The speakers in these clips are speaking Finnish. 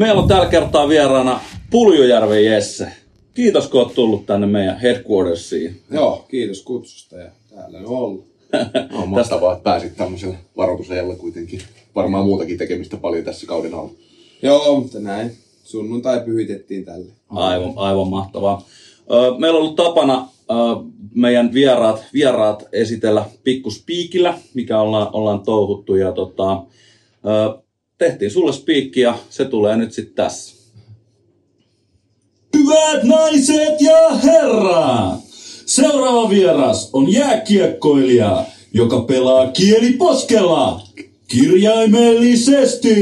Meillä on tällä kertaa vieraana Puljujärven Jesse. Kiitos kun oot tullut tänne meidän headquartersiin. Joo, kiitos kutsusta ja täällä on ollut. On mahtavaa, että pääsit tämmöisellä varoitusajalla kuitenkin. Varmaan muutakin tekemistä paljon tässä kauden alla. Joo, mutta näin. Sunnuntai pyhitettiin tälle. Aivan, aivan mahtavaa. Meillä on ollut tapana meidän vieraat, vieraat esitellä pikkuspiikillä, mikä ollaan, ollaan touhuttu. Ja tota, tehtiin sulle spiikki ja se tulee nyt sitten tässä. Hyvät naiset ja herrat! Seuraava vieras on jääkiekkoilija, joka pelaa kieliposkella. Kirjaimellisesti.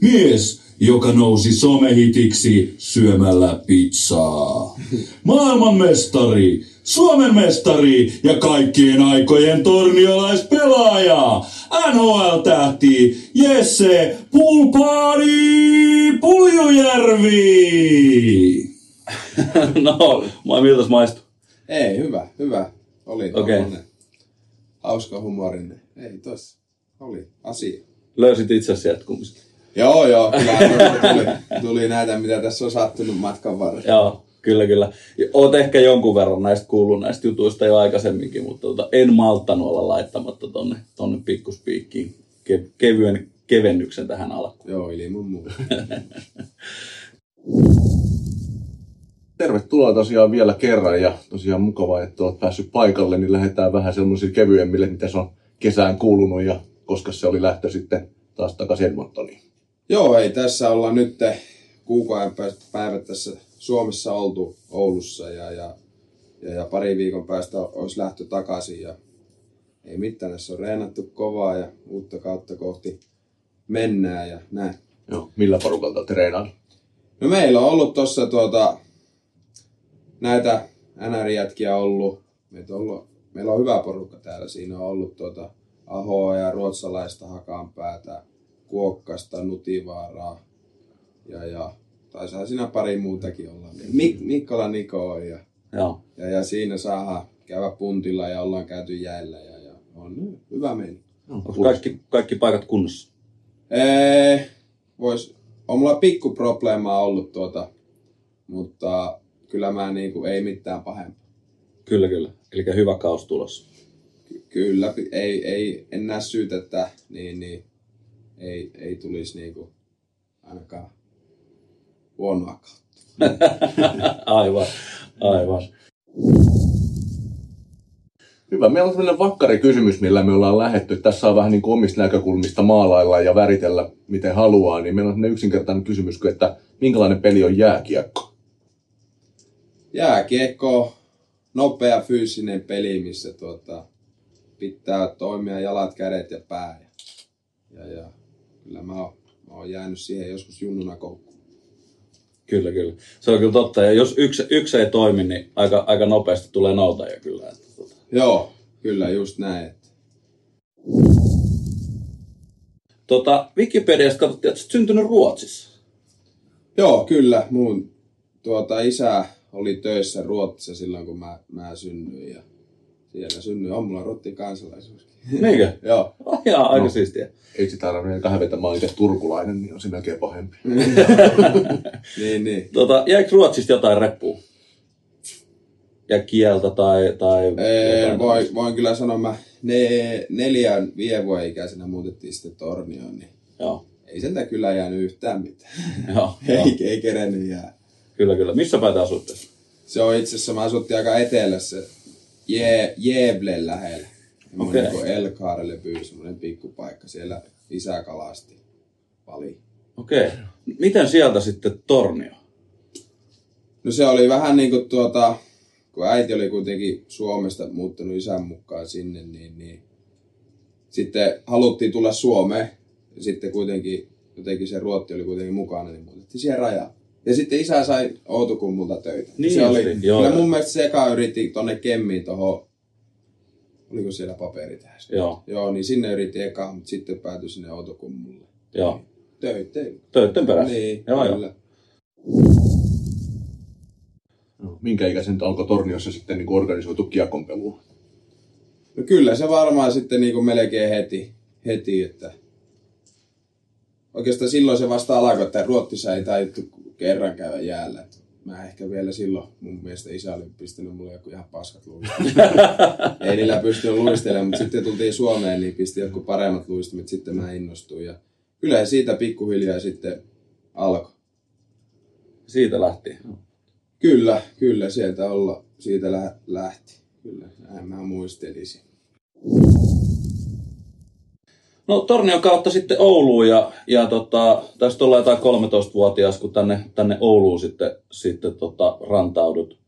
Mies, joka nousi somehitiksi syömällä pizzaa. Maailmanmestari, Suomen mestari ja kaikkien aikojen torniolaispelaaja. NHL-tähti Jesse Pulpaari Puljujärvi. no, moi, miltäs maistuu? Ei, hyvä, hyvä. Oli Okei. tommonen hauska humorinen. Ei tos, oli asia. Löysit itse sieltä kumminkin. Joo, joo, kyllä tuli, tuli näitä, mitä tässä on sattunut matkan varrella. Joo, kyllä, kyllä. Oot ehkä jonkun verran näistä kuullut näistä jutuista jo aikaisemminkin, mutta tota, en malttanut olla laittamatta tonne, tonne pikkuspiikkiin ke, kevyen kevennyksen tähän alkuun. Joo, ilman muuta. Tervetuloa tosiaan vielä kerran ja tosiaan mukavaa, että olet päässyt paikalle, niin lähdetään vähän semmoisille kevyemmille, mitä se on kesään kuulunut ja koska se oli lähtö sitten taas takaisin Edmontoniin. Joo, ei tässä olla nyt kuukauden päästä päivät tässä Suomessa oltu Oulussa ja, ja, ja, ja pari viikon päästä olisi lähtö takaisin ja ei mitään, tässä on reenattu kovaa ja uutta kautta kohti mennään ja näin. Joo. Millä porukalta treenaan? No meillä on ollut tuossa tuota, näitä NR-jätkiä ollut. Meitä on ollut. Meillä on hyvä porukka täällä. Siinä on ollut tuota, Ahoa ja ruotsalaista Hakanpäätä, Kuokkasta, Nutivaaraa ja, ja taisaa siinä pari muutakin olla. Mik, Mikkola Niko on ja, Joo. ja, ja, siinä saadaan käydä puntilla ja ollaan käyty jäillä ja, ja on hyvä meni. Onko kaikki, kaikki paikat kunnossa? Ee, vois, on mulla pikku probleemaa ollut tuota, mutta kyllä mä niinku, ei mitään pahempaa. Kyllä, kyllä. Eli hyvä kaus tulossa. Ky- kyllä, ei, ei, en näe syytä, että niin, niin, ei, ei tulisi niinku ainakaan huonoa kautta. aivan, aivan. Hyvä. Meillä on sellainen vakkari kysymys, millä me ollaan lähetty. Tässä on vähän niin kuin omista näkökulmista maalailla ja väritellä miten haluaa. Niin meillä on sellainen yksinkertainen kysymys, kuin, että minkälainen peli on jääkiekko? Jääkiekko, nopea fyysinen peli, missä tuota, pitää toimia jalat, kädet ja pää. Ja, ja kyllä mä oon, mä oon jäänyt siihen joskus junnuna koukkuun. Kyllä, kyllä. Se on kyllä totta. Ja jos yksi, yksi ei toimi, niin aika, aika nopeasti tulee noutaja kyllä. Että, tota. Joo, kyllä just näin. Tota, Wikipediasta katsottiin, että syntynyt Ruotsissa. Joo, kyllä. Mun tuota, isä oli töissä Ruotsissa silloin, kun mä, mä synnyin. Ja siellä synnyin. On mulla Ruotsin kansalaisuus. Niinkö? Joo. Oh, jaa, aika No. siistiä. Ei sitä tarvitse hävetä, mä oon itse turkulainen, niin on se melkein pahempi. niin, niin. Tota, jäikö Ruotsista jotain reppua? Ja kieltä tai... tai Ee, jotain voin, voin kyllä sanoa, mä ne, neljän viiden ikäisenä muutettiin sitten Tornioon, niin Joo, ei sieltä kyllä jäänyt yhtään mitään. joo, joo. ei, ei kerennyt jää. Kyllä, kyllä. Missä päin te asutte? Se on itse asiassa, mä asuttiin aika etelässä, Je, Jeblen lähellä. Okei. Okay. Niin Elkaarelle pyy, semmoinen pikkupaikka. Siellä isä kalasti paljon. Okei. Okay. Miten sieltä sitten Tornio? No se oli vähän niin kuin tuota, kun äiti oli kuitenkin Suomesta muuttanut isän mukaan sinne, niin, niin sitten haluttiin tulla Suomeen. Ja sitten kuitenkin, jotenkin se Ruotti oli kuitenkin mukana, niin muutettiin siihen rajaan. Ja sitten isä sai Outokummulta töitä. Niin se oli, justiin, joo, kyllä joo. mun mielestä se eka yritti tonne Kemmiin tohon, oliko siellä paperitehdas? Joo, Joo, niin sinne yritti eka, mutta sitten päätyi sinne Outokummulle. joo. Töitä. Töitten perässä. Niin, Joo, joo. kyllä. No, Minkä ikäisen onko Torniossa sitten niin organisoitu kiekonpelua? No kyllä se varmaan sitten niin kuin melkein heti, heti että oikeastaan silloin se vasta alkoi, että Ruotsissa ei taidettu kerran käydä jäällä. Et mä ehkä vielä silloin, mun mielestä isä oli pistänyt mulle joku ihan paskat luistimet. ei niillä pystynyt luistelemaan, mutta sitten tultiin Suomeen, niin pisti joku paremmat luistimet, sitten mä innostuin. Ja kyllä siitä pikkuhiljaa sitten alkoi. Siitä lähti. Kyllä, kyllä, sieltä olla, siitä lä- lähti. Kyllä, näin mä muistelisin. No Tornion kautta sitten Ouluun ja, ja tota, tästä ollaan jotain 13-vuotias, kun tänne, tänne Ouluun sitten, sitten tota, rantaudut.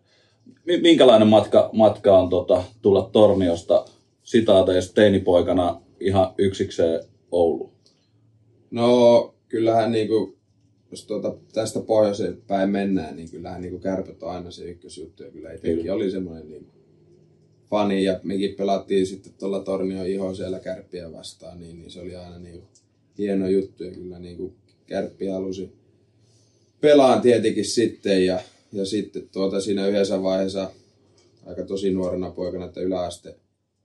Mi- Minkälainen matka, matka on tota, tulla Torniosta sitaateista teinipoikana ihan yksikseen Ouluun? No, kyllähän niinku, jos tuota, tästä pohjoiseen päin mennään, niin kyllähän niinku kärpät on aina se ykkösjuttu. Ja kyllä itsekin oli semmoinen niinku fani ja mekin pelattiin sitten tuolla Tornion iho siellä kärppiä vastaan, niin, niin se oli aina niinku hieno juttu ja kyllä niinku kärppi halusi pelaan tietenkin sitten ja, ja sitten tuota siinä yhdessä vaiheessa aika tosi nuorena poikana, että yläaste,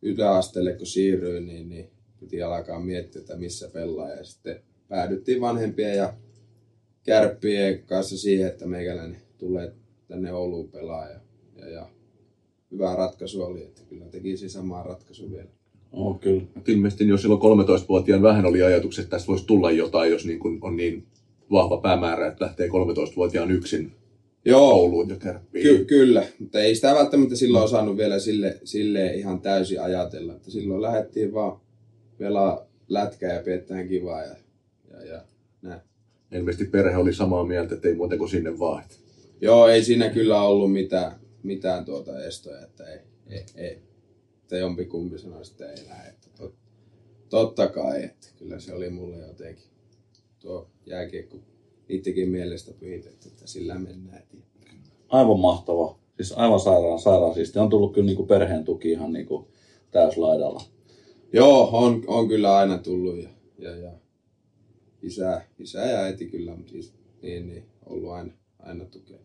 yläasteelle kun siirryin, niin, niin piti alkaa miettiä, että missä pelaa. Ja sitten päädyttiin vanhempien ja kärppien kanssa siihen, että meikäläinen tulee tänne Ouluun pelaa. Ja, ja, ja hyvä ratkaisu oli, että kyllä tekisi samaa ratkaisu vielä. Oh, kyllä. Ilmeisesti jo silloin 13-vuotiaan vähän oli ajatukset, että tästä voisi tulla jotain, jos niin kuin on niin vahva päämäärä, että lähtee 13-vuotiaan yksin Joo, Ouluun ja kärppiin. Ky- kyllä, mutta ei sitä välttämättä silloin osannut vielä sille, sille ihan täysin ajatella. Että silloin lähdettiin vaan pelaa lätkää ja piettään kivaa ja, ja, ja näin. Ilmeisesti perhe oli samaa mieltä, että ei muuta kuin sinne vaan. Joo, ei siinä kyllä ollut mitään, mitään tuota estoja, että ei, ei, ei. Että jompikumpi sanoi, että ei lähde. Että tot, totta kai, että kyllä se oli mulle jotenkin tuo jääkiekko niidenkin mielestä pyhitetty, että sillä mennään. eteenpäin. Aivan mahtava. Siis aivan sairaan, sairaan siisti. On tullut kyllä niin kuin perheen tuki ihan niin kuin täyslaidalla. Joo, on, on kyllä aina tullut ja, ja, ja isä, isä ja äiti kyllä, mutta siis, niin, niin, ollut aina, aina tukea.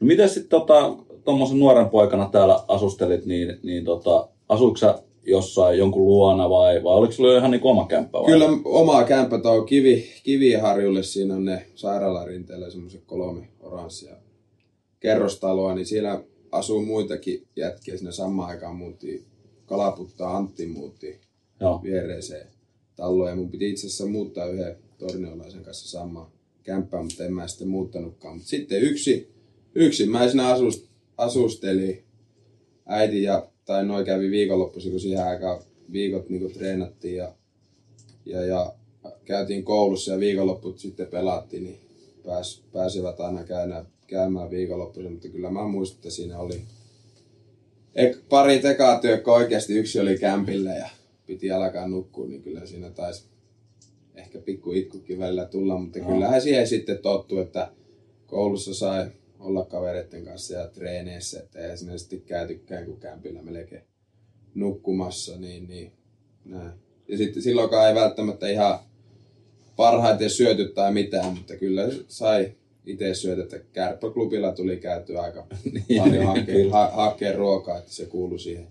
No miten sitten tota, tuommoisen nuoren poikana täällä asustelit, niin, niin tota, asuiko sä jossain jonkun luona vai, vai oliko sulla jo ihan niin oma kämppä? Vai? Kyllä oma kämppä tuo kivi, Kiviharjulle, siinä on ne sairaalarinteellä semmoiset kolme oranssia kerrostaloa, niin siellä asuu muitakin jätkiä. Siinä samaan aikaan muutti Kalaputtaa Antti muutti Joo. viereiseen taloon. Ja mun piti itse asiassa muuttaa yhden torniolaisen kanssa samaan kämppään, mutta en mä sitten muuttanutkaan. Mutta sitten yksi, yksinmäisenä asust, asusteli äiti ja, tai noin kävi viikonloppuisin, kun siihen aikaan viikot niin treenattiin ja, ja, ja käytiin koulussa ja viikonlopput sitten pelattiin, niin pääs, pääsevät aina käymään, käymään viikonloppuisin, mutta kyllä mä muistan, että siinä oli ek, pari tekaa työkö oikeasti yksi oli kämpillä ja piti alkaa nukkua, niin kyllä siinä taisi ehkä pikku itkukin välillä tulla, mutta Joo. kyllähän siihen sitten tottu, että koulussa sai olla kavereiden kanssa ja treeneissä, että ei sinne sitten käytykään kuin kämpillä melkein nukkumassa, niin, niin näin. Ja sitten silloinkaan ei välttämättä ihan parhaiten syöty tai mitään, mutta kyllä sai itse syötettä. Kärppäklubilla tuli käyty aika paljon hakea, ha, hakea ruokaa, että se kuului siihen,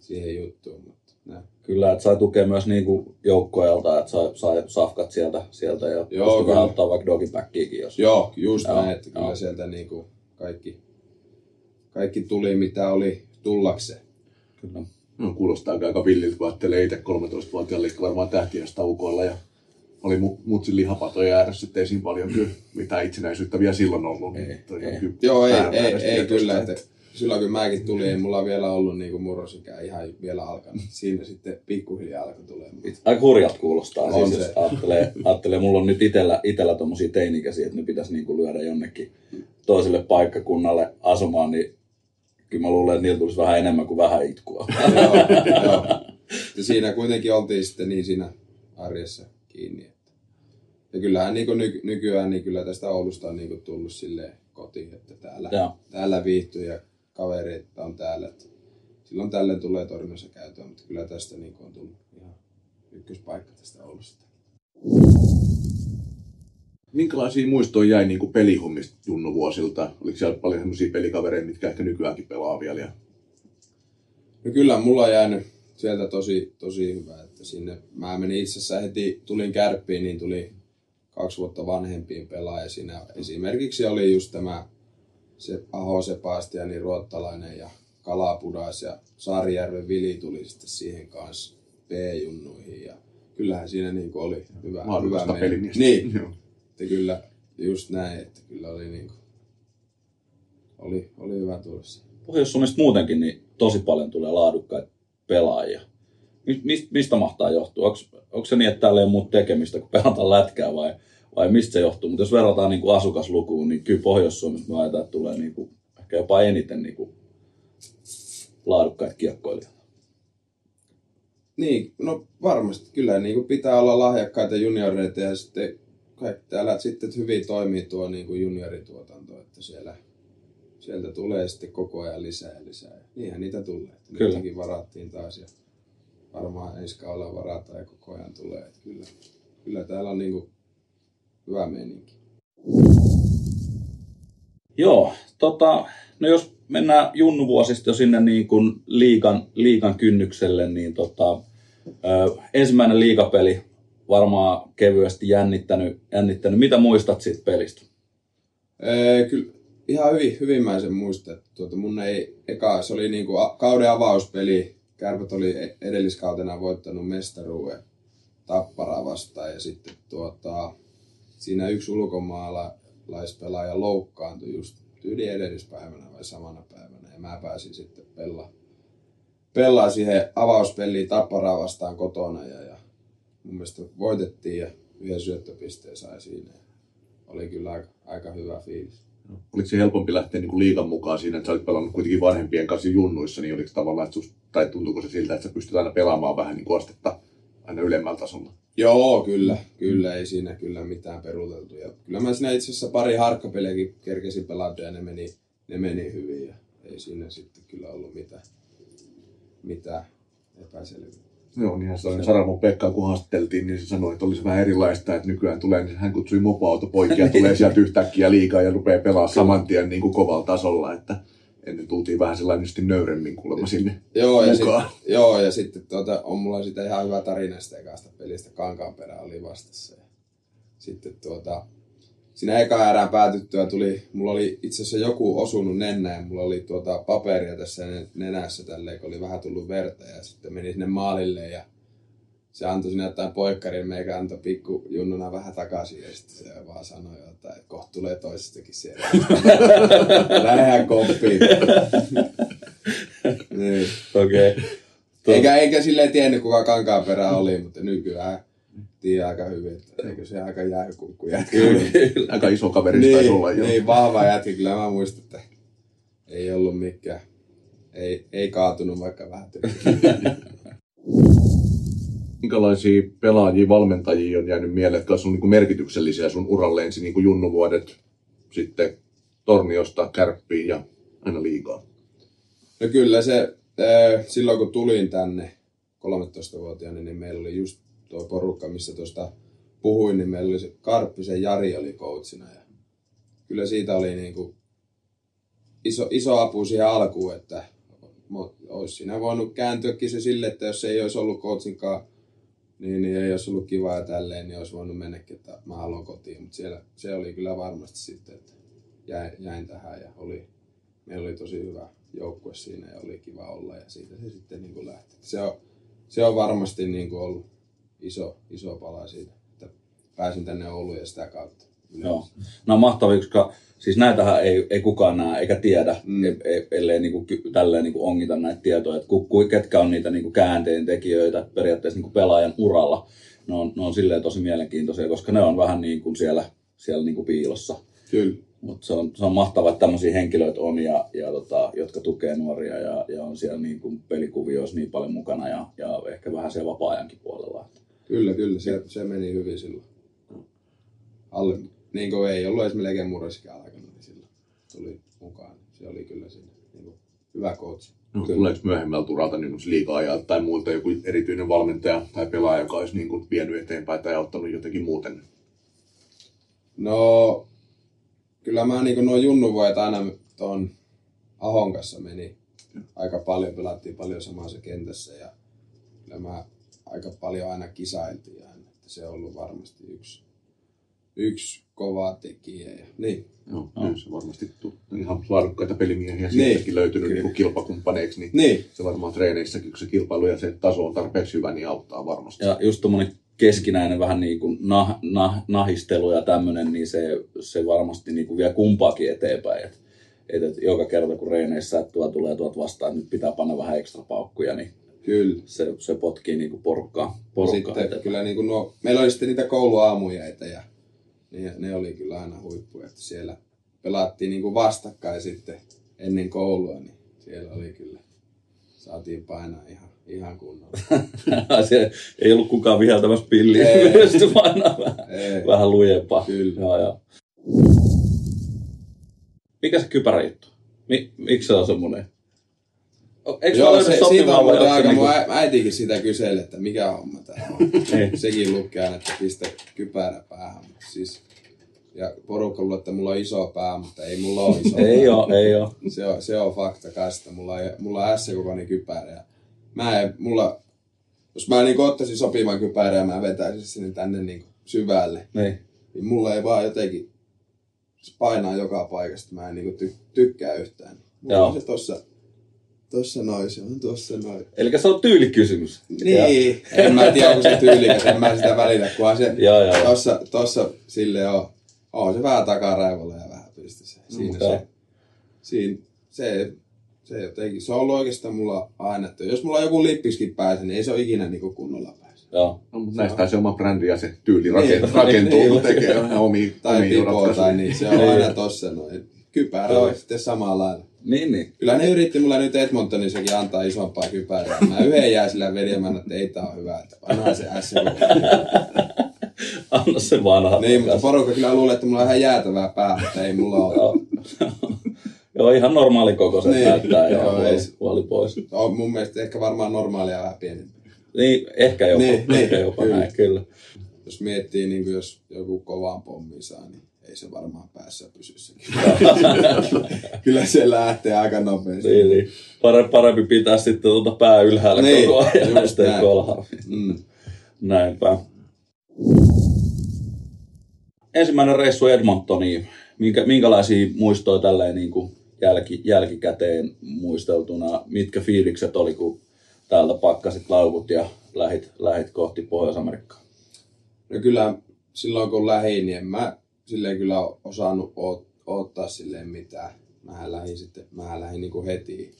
siihen juttuun. Mutta näin. Kyllä, että sai tukea myös niin kuin joukkoelta, että sai, sai safkat sieltä, sieltä ja Joo, kyllä. vähän ottaa vaikka dogibackiakin, jos... Joo, just Joo, näin, että kyllä joo. sieltä niinku kaikki, kaikki tuli mitä oli tullakseen. Kyllä. No, kuulostaa aika villiltä, kun ajattelee itse 13-vuotiaan liikka varmaan tähtiästä ukoilla ja oli mu- mutsin lihapatoja ääressä, ettei siinä paljon kyllä mitään itsenäisyyttä vielä silloin ollut. Ei, mutta ei. Joo, ei, ei, ei kyllä, että silloin kun mäkin tulin, ei mulla vielä ollut niinku murrosikään ihan vielä alkanut. Siinä sitten pikkuhiljaa alkoi tulemaan. Aika hurjat kuulostaa. On siis, se. ajattelee, ajattelee, mulla on nyt itellä, itellä tommosia teinikäisiä, että ne pitäisi niinku lyödä jonnekin toiselle paikkakunnalle asumaan, niin kyllä mä luulen, että niillä tulisi vähän enemmän kuin vähän itkua. joo, joo. Ja siinä kuitenkin oltiin sitten niin siinä arjessa kiinni. Ja kyllähän niin nyky- nykyään niin kyllä tästä Oulusta on niin tullut sille kotiin, että täällä, Joo. täällä viihtyy ja kavereita on täällä. Että silloin tälle tulee Torniossa käytyä, mutta kyllä tästä niin on tullut ihan ykköspaikka tästä Oulusta. Minkälaisia muistoja jäi niin kuin pelihommista Junno vuosilta? Oliko siellä paljon sellaisia pelikavereita, mitkä ehkä nykyäänkin pelaa vielä? Ja... No kyllä mulla on jäänyt sieltä tosi, tosi hyvä, että sinne mä menin itse asiassa heti, tulin kärppiin, niin tuli kaksi vuotta vanhempiin pelaaja. Siinä esimerkiksi oli just tämä se Aho Sebastiani Ruottalainen ja Kalapudas ja Saarijärven Vili tuli sitten siihen kanssa B-junnuihin ja kyllähän siinä niin kuin oli hyvä, hyvä pelimiestä. Niin, että kyllä just näin, että kyllä oli niin kuin, oli, oli hyvä siihen. Pohjois-Suomesta muutenkin niin tosi paljon tulee laadukkaita pelaajia. Mi- mis- Mistä mahtaa johtua? Onko, onko se niin, että täällä ei ole muuta tekemistä kuin pelata lätkää vai, vai mistä se johtuu? Mutta jos verrataan niin kuin asukaslukuun, niin kyllä Pohjois-Suomesta me ajetaan, että tulee niin kuin, ehkä jopa eniten niin kuin laadukkaita kiekkoilijoita. Niin, no varmasti. Kyllä niin kuin pitää olla lahjakkaita junioreita ja sitten kaikki täällä sitten hyvin toimii tuo niin kuin juniorituotanto, että siellä, sieltä tulee sitten koko ajan lisää ja lisää. Ja niinhän niitä tulee. Että Kyllä. Varattiin taas ja varmaan ensi kaudella varataan ja koko ajan tulee. Että kyllä, kyllä täällä on niin kuin hyvä meininki. Joo, tota, no jos mennään junnuvuosista jo sinne niin kuin liikan, liikan kynnykselle, niin tota, ö, ensimmäinen liigapeli varmaan kevyesti jännittänyt, jännittänyt. Mitä muistat siitä pelistä? Ee, kyllä ihan hyvin, hyvin mä sen muistan. Tuota, mun ei, eka, se oli niinku a, kauden avauspeli. Kärpät oli e- edelliskautena voittanut mestaruuden Tapparaa vastaan ja sitten tuota, siinä yksi ulkomaalaispelaaja loukkaantui just tyyli edellispäivänä vai samana päivänä ja mä pääsin sitten pelaa, pelaa siihen avauspeliin Tapparaa vastaan kotona ja, ja mun mielestä voitettiin ja yhden syöttöpisteen sai siinä. Oli kyllä aika, aika hyvä fiilis. Oliko se helpompi lähteä niin kuin liigan mukaan siinä, että sä olit pelannut kuitenkin vanhempien kanssa junnuissa, niin oliko tavallaan, että sus, tai tuntuuko se siltä, että sä pystyt aina pelaamaan vähän niin kuin astetta aina ylemmällä tasolla? Joo, kyllä. Kyllä, ei siinä kyllä mitään peruteltu. Ja kyllä mä siinä itse asiassa pari harkkapeliäkin kerkesin pelata ja ne meni, ne meni hyvin. Ja ei siinä sitten kyllä ollut mitään, mitään epäselvyyttä. Joo, niin se oli Saramon Pekkaa, kun haasteltiin, niin se sanoi, että olisi vähän erilaista, että nykyään tulee, niin hän kutsui mopoautopoikia, tulee sieltä yhtäkkiä liikaa ja rupeaa pelaamaan saman tien niin kuin kovalla tasolla, että ennen tultiin vähän sellainen just nöyremmin kuulemma sinne Joo, ja, sit, joo, ja sitten tuota, on mulla sitä ihan hyvä tarina sitä ekasta pelistä. Kankaanperä oli vastassa. Ja sitten tuota, siinä eka erään päätyttyä tuli, mulla oli itse asiassa joku osunut nenään, mulla oli tuota paperia tässä nen- nenässä tälleen, kun oli vähän tullut verta ja sitten meni sinne maalille ja se antoi sinne jotain poikkarin, meikä antoi pikku junnuna vähän takaisin ja sitten se vaan sanoi jotain, että kohta tulee toisestakin siellä. Lähdetään koppiin. niin. Okei. Okay. Eikä, eikä silleen tiennyt, kuka kankaanperä oli, mutta nykyään tiedän aika hyvin, että eikö se aika jäähykunkku jätkä. Kyllä. Aika iso kaveri niin, taisi olla niin, jo. niin, vahva jätkä. Kyllä mä muistan, että ei ollut mikään. Ei, ei kaatunut vaikka vähän. Minkälaisia pelaajia, valmentajia on jäänyt mieleen, jotka on niin merkityksellisiä sun uralle ensin niin junnuvuodet, sitten Torniosta, Kärppiin ja aina liigaa? No kyllä se, äh, silloin kun tulin tänne 13-vuotiaana, niin meillä oli just tuo porukka, missä tuosta puhuin, niin meillä oli se Karppisen Jari oli coachina. Ja kyllä siitä oli niin kuin iso, iso apu siihen alkuun, että olisi siinä voinut kääntyäkin se sille, että jos ei olisi ollut coachinkaan, niin, niin ei olisi ollut kiva ja tälleen, niin olisi voinut mennäkin, että mä haluan kotiin. Mutta siellä se oli kyllä varmasti sitten, että jäin, jäin tähän ja oli, meillä oli tosi hyvä joukkue siinä ja oli kiva olla ja siitä se sitten niin kuin lähti. Se on, se on varmasti niin kuin ollut iso, iso pala siitä, että pääsin tänne Ouluun ja sitä kautta. Joo. No mahtavia, koska siis näitähän ei, ei kukaan näe eikä tiedä, Mm. mm. ellei niinku, tälleen niinku ongita näitä tietoja, että ku, ku, ketkä on niitä niinku käänteen tekijöitä periaatteessa niinku pelaajan uralla. Ne on, ne on silleen tosi mielenkiintoisia, koska ne on vähän niin kuin siellä, siellä niinku piilossa. Kyllä. Mutta se on, se on mahtavaa, että tämmöisiä henkilöitä on, ja, ja tota, jotka tukee nuoria ja, ja on siellä niin kuin pelikuvioissa niin paljon mukana ja, ja ehkä vähän siellä vapaa-ajankin puolella. Kyllä, kyllä. Se, se meni hyvin silloin. Alle, niin kuin ei ollut edes melkein murrosikään aikana, niin silloin tuli mukaan. Se oli kyllä siinä niin kuin hyvä coach. No, tuleeko myöhemmältä uralta niin liikaa tai muilta joku erityinen valmentaja tai pelaaja, joka olisi niin kuin vienyt eteenpäin tai auttanut jotenkin muuten? No, kyllä mä niin nuo junnuvuodet aina tuon Ahon kanssa meni aika paljon, pelattiin paljon samassa kentässä ja kyllä mä aika paljon aina kisailtiin aina. Että se on ollut varmasti yksi, yksi kova tekijä. Ja, niin. Joo, no. se varmasti tu- ihan laadukkaita pelimiehiä siitäkin Niin, löytynyt kyllä. niin kilpakumppaneiksi, niin, Niin, se varmaan treeneissäkin, kun se kilpailu ja se taso on tarpeeksi hyvä, niin auttaa varmasti. Ja just tuommoinen keskinäinen vähän niin kuin nah, nah, nahistelu ja tämmöinen, niin se, se varmasti niin kuin vie kumpaakin eteenpäin. Et, et, et joka kerta kun reeneissä että tuo tulee tuot vastaan, että nyt pitää panna vähän ekstra paukkuja, niin kyllä. se, se potkii niin kuin porukkaa, porukkaa sitten eteenpäin. kyllä niin kuin nuo, meillä oli sitten niitä kouluaamujeita ja ne, ne oli kyllä aina huippuja, että siellä pelattiin niin kuin vastakkain sitten ennen koulua, niin siellä oli kyllä, saatiin painaa ihan, ihan kunnolla. se ei ollut kukaan viheltämässä pilliä, painaa vähän, vähän lujempaa. Kyllä. Joo, joo. Mikä se kypärä juttu? Mi, miksi se on semmoinen? Eikö Joo, se, siitä on muuten aika, niinku- mun ä- äitikin sitä kyseli, että mikä homma tämä on. Niin. Sekin lukee aina, että pistä kypärä päähän. Mutta Siis, ja porukka luulee, että mulla on iso pää, mutta ei mulla ole iso Ei oo, ei oo. Se on, se on fakta kanssa, mulla, ei, mulla on S-kokoinen kypärä. Ja mä en, mulla, jos mä niin ottaisin sopivan kypärän ja mä vetäisin sinne tänne niin syvälle, Niin. niin mulla ei vaan jotenkin, se painaa joka paikasta, mä en niin ty, tykkää yhtään. Mulla Joo. on se tossa, tossa noin, se on tossa noin. Eli se on tyylikysymys. Niin, en mä tiedä, onko se tyylikäs, en mä sitä välitä, kunhan se Joo, joo, tossa, tossa sille on, on se vähän takaraivolla ja vähän pystyssä. Siinä Okei. se, siinä, se, se jotenkin, se on ollut oikeastaan mulla aina, että jos mulla on joku lippiskin päässä, niin ei se ole ikinä niin kunnolla päässä. Joo. No, mutta näistä se oma brändi ja se tyyli Niin, rakentuu, rakentuu niin. kun tekee ihan omia, Tai omia pipo tai niin, se on Niin. aina tossa noin. Kypärä on sitten samalla lailla. Niin, niin. Kyllä ne yritti mulle nyt Edmontonissakin antaa isompaa kypärää. Mä yhden jäin sillä veljemään, että ei tää on hyvä, että vanha se S. Anna se vanha. Niin, mutta porukka kyllä luulee, että mulla on ihan jäätävää pää, mutta ei mulla ole. Joo. Ihan normaali kokoiset Niin. näyttää. Joo, Joo, ei. puoli pois. On mun mielestä ehkä varmaan normaalia vähän pienempi. Niin, ehkä jopa. Niin, niin, ehkä jopa kyllä. näin, kyllä. Jos miettii, niin kuin jos joku kovaan pommin saa, niin ei se varmaan päässä pysy sekin. Kyllä se lähtee aika nopeasti. Niin, niin. Parempi, parempi pitää sitten tuota pää ylhäällä Niin, koko ajan ja sitten näin. kolhaa. Mm. Näinpä. Ensimmäinen reissu Edmontoniin. Minkä, minkälaisia muistoja tälleen niin kuin jälki, jälkikäteen muisteltuna? Mitkä fiilikset oli, kun täältä pakkasit laukut ja lähit, lähit kohti Pohjois-Amerikkaa? No kyllä silloin kun lähdin, niin en mä silleen kyllä osannut oot, odottaa silleen mitään. Mä lähdin sitten, mä lähdin niin heti,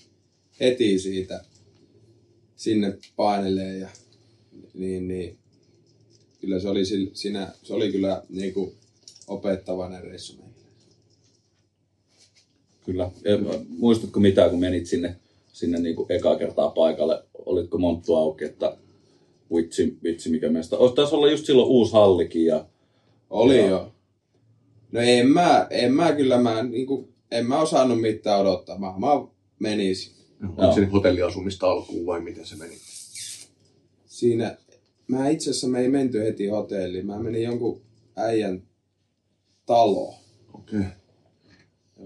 heti siitä sinne paineleen ja niin, niin kyllä se oli, siinä, se oli kyllä niin kuin opettavainen reissu meille. Kyllä. Ja Muistatko mitään, kun menit sinne, sinne niin kuin ekaa kertaa paikalle? Olitko monttu auki, että vitsi, vitsi mikä meistä. Olisi taisi olla just silloin uusi hallikin ja Oli Joo. jo. No en mä, en mä kyllä, mä, niin kuin, en mä osannut mitään odottaa. Mä, mä menisin. Onko se hotelliasumista alkuun vai miten se meni? Siinä, mä itse asiassa me ei menty heti hotelliin. Mä menin jonkun äijän taloon. Okei. Okay.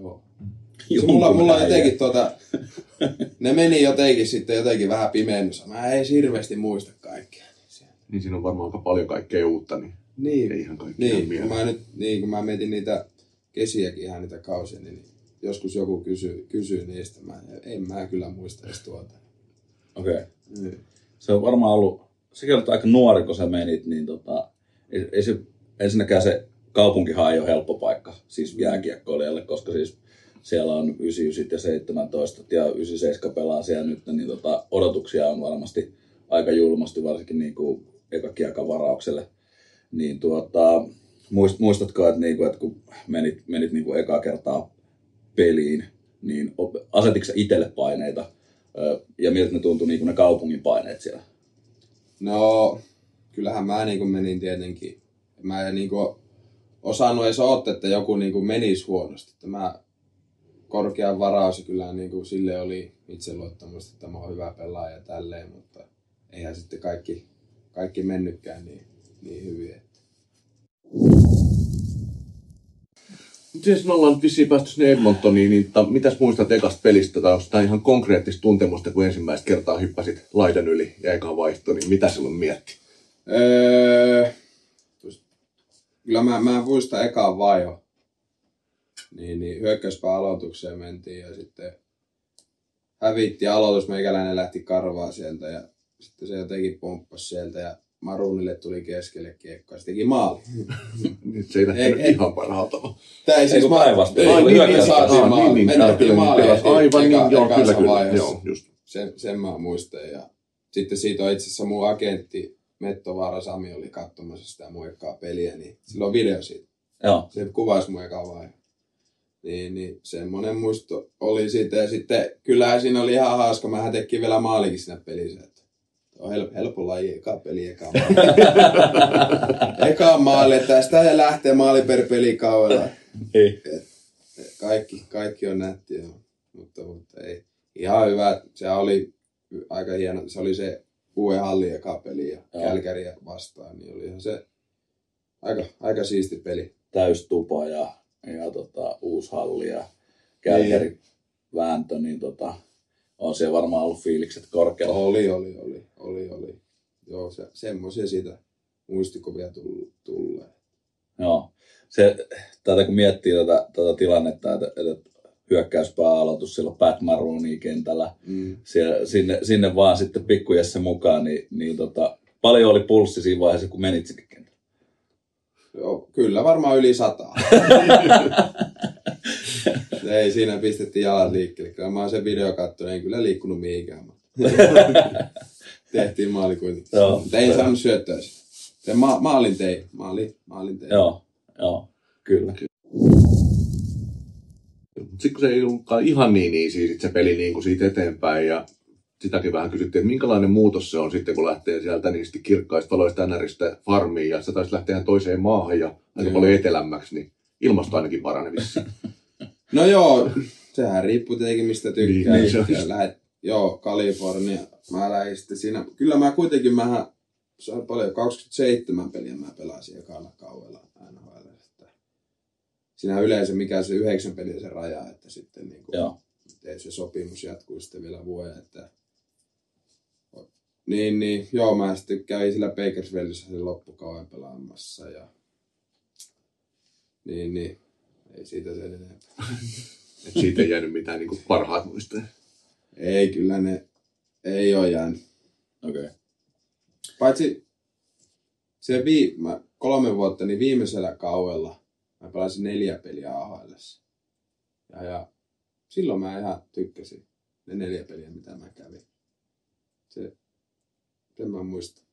Joo. Se mulla, mulla on jotenkin tuota, ne meni jotenkin sitten jotenkin vähän pimennossa. Mä en hirveästi muista kaikkea. Niin siinä on varmaan aika paljon kaikkea uutta, niin Niin, ei ihan niin, mieleen. kun mä nyt, niin kun mä mietin niitä kesiäkin ihan niitä kausia, niin joskus joku kysyy, kysyy niistä. Mä, en mä kyllä muista edes tuota. Okei. Okay. Niin. Se on varmaan ollut, sekin olet aika nuori, kun sä menit, niin tota, ei, ei se, ensinnäkään se kaupunkihan ei ole helppo paikka, siis jääkiekkoilijalle, koska siis siellä on 99 ja 17 ja 97 pelaa siellä nyt, niin tota, odotuksia on varmasti aika julmasti, varsinkin niin kuin ekakiekavaraukselle. Niin tuota, muist, muistatko, että, niin kuin, että kun menit, menit niin kuin ekaa kertaa peliin, niin asititko sä itselle paineita ja miltä ne tuntui niin kuin ne kaupungin paineet siellä? No, kyllähän mä niin menin tietenkin. Mä en niin osannut edes odottaa, että joku niin menisi huonosti. Että mä varaus kyllä niin kuin sille oli itseluottamusta, että mä oon hyvä pelaaja ja tälleen, mutta eihän sitten kaikki, kaikki mennytkään niin, niin hyvin. Että. Mutta siis me ollaan vissiin päästy sinne Edmontoniin, niin ta, mitäs muistat ekasta pelistä, tai onko tämä ihan konkreettista tuntemusta, kun ensimmäistä kertaa hyppäsit laidan yli ja eka vaihto, niin mitä silloin mietti? Öö, kyllä mä, mä muistan ekaan vaiho. Niin, niin hyökkäyspää aloitukseen mentiin ja sitten hävitti aloitus, meikäläinen lähti karvaa sieltä ja sitten se jotenkin pomppasi sieltä ja Marunille tuli keskelle kiekko ja se teki maali. Nyt se ei lähtenyt Ei- ei. ihan parhaalta. Tää ei Ei, kun päinvastoin. Ei, Oli niin, niin, saatiin Aa, maali. niin, niin, Mennään kyllä, maali kyllä. heti Aivan niin, joo, kyllä, kyllä. Joo, just. Sen, sen mä muistan. Ja sitten siitä on itse asiassa mun agentti Mettovaara Sami oli katsomassa sitä mun ekaa peliä, niin sillä on video siitä. Joo. Se kuvasi mun ekaa vaihe. Niin, niin semmonen muisto oli siitä. Ja sitten kyllähän siinä oli ihan hauska. Mähän tekin vielä maalikin siinä pelissä. On help, helppo laji, eka peli, eka maali. eka maali, että tästä lähtee maali per pelikaudella. Ei. Kaikki, kaikki on nätti. Mutta, mutta ei. Ihan hyvä. Se oli aika hieno. Se oli se uuden hallin eka peli ja. Kälkäriä vastaan. Niin oli ihan se aika, aika siisti peli. Täystupa ja, ja tota, uusi halli ja Kälkäri vääntö, niin tota, on siellä varmaan ollut fiilikset korkealla. Oli, oli, oli, oli, oli. Joo, se, semmoisia siitä muistikuvia tulee. Joo. Se, tätä kun miettii tätä, tätä tilannetta, että, että hyökkäyspää-aloitus silloin Pat Marooni kentällä, Mm. siellä, sinne, sinne vaan sitten pikkujessa mukaan, niin, niin tota, paljon oli pulssi siinä vaiheessa, kun menit sinne kentälle. Joo, kyllä varmaan yli sata. ei, siinä pistettiin jalat liikkeelle. Kyllä mä oon sen video katsonut, en kyllä liikkunut mihinkään. Mutta tehtiin maali kuitenkin. Joo. Mutta ei saanut syöttöä sitä. Se ma- maalin tein. Maali, maalin tein. Joo, joo, kyllä. Mutta sitten kun se ei ollutkaan ihan niin easy sit se peli niin kuin siitä eteenpäin ja sitäkin vähän kysyttiin, että minkälainen muutos se on sitten, kun lähtee sieltä niistä kirkkaista valoista NRistä farmiin ja se taisi lähteä ihan toiseen maahan ja aika paljon etelämmäksi, niin ilmasto ainakin parani vissiin. No joo, sehän riippuu tietenkin mistä tykkää. Niin, niin se lähet, joo, Kalifornia. Mä lähdin sitten siinä. Kyllä mä kuitenkin mähän, se on paljon, 27 peliä mä pelasin ekalla kaudella NHL. Että siinä yleensä mikä se yhdeksän peliä se raja, että sitten niin kuin, Joo. se sopimus jatkuu sitten vielä vuoden. Että, niin, niin, joo, mä sitten kävin sillä Bakersfieldissä sen loppukauden pelaamassa ja niin, niin, ei siitä sen enempää. Et siitä ei jäänyt mitään niin kuin parhaat muistoja. Ei, kyllä ne ei ole jäänyt. Okei. Okay. Paitsi se vii, mä, kolme vuotta, niin viimeisellä kaudella mä pelasin neljä peliä AHL. Ja, ja silloin mä ihan tykkäsin ne neljä peliä, mitä mä kävin. Se, sen mä muistan.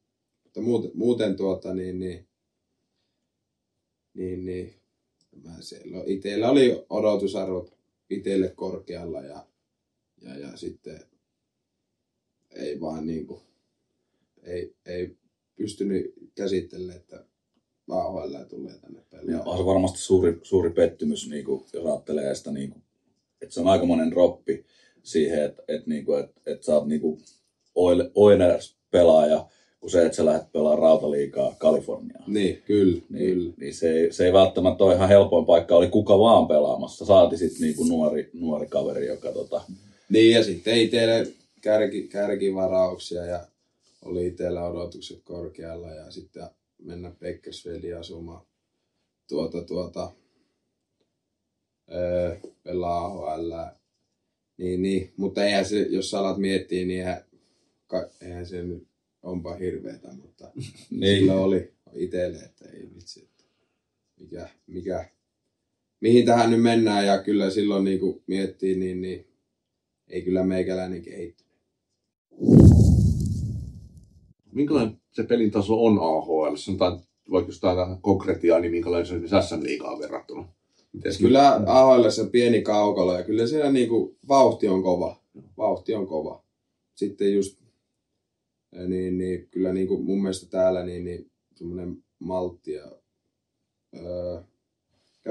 Mutta muuten, muuten tuota, niin, niin, niin, niin siellä, itellä oli odotusarvot itselle korkealla ja, ja, ja sitten ei vaan niin kuin, ei, ei pystynyt käsittelemään, että AHL tulee tänne Ja pelaamaan. on se varmasti suuri, suuri pettymys, niin kuin, jos ajattelee sitä, niin kuin, että se on aikamoinen droppi siihen, että, että, niin kuin, että, että sä oot niin kuin Oilers-pelaaja, kun se, että sä lähdet pelaamaan rautaliikaa Kaliforniaan. Niin, kyllä, Niin, kyllä. niin se, ei, se ei välttämättä ole ihan helpoin paikka, oli kuka vaan pelaamassa. Saati sitten niinku nuori, nuori kaveri, joka tota, Niin, ja sitten itselle kärki, kärkivarauksia ja oli itsellä odotukset korkealla ja sitten mennä Beckersfieldiin asumaan tuota, tuota, öö, pelaa AHL. Niin, niin, mutta eihän se, jos sä alat miettiä, niin eihän, eihän se nyt onpa hirveetä, mutta Niin. sillä oli itselle, että ei vitsi, että mikä, mikä, mihin tähän nyt mennään ja kyllä silloin niin kuin miettii, niin, niin ei kyllä meikäläinen kehittynyt. Minkälainen se pelin taso on AHL? Sanotaan vaikka jos tämä konkretiaa, niin minkälainen se on esimerkiksi SM-liigaan verrattuna? Miten se- Kyllä AHL se pieni kaukalo ja kyllä siellä niin kuin vauhti on kova. Vauhti on kova. Sitten just, niin, niin kyllä niin kuin mun mielestä täällä niin, niin semmoinen maltti ja öö,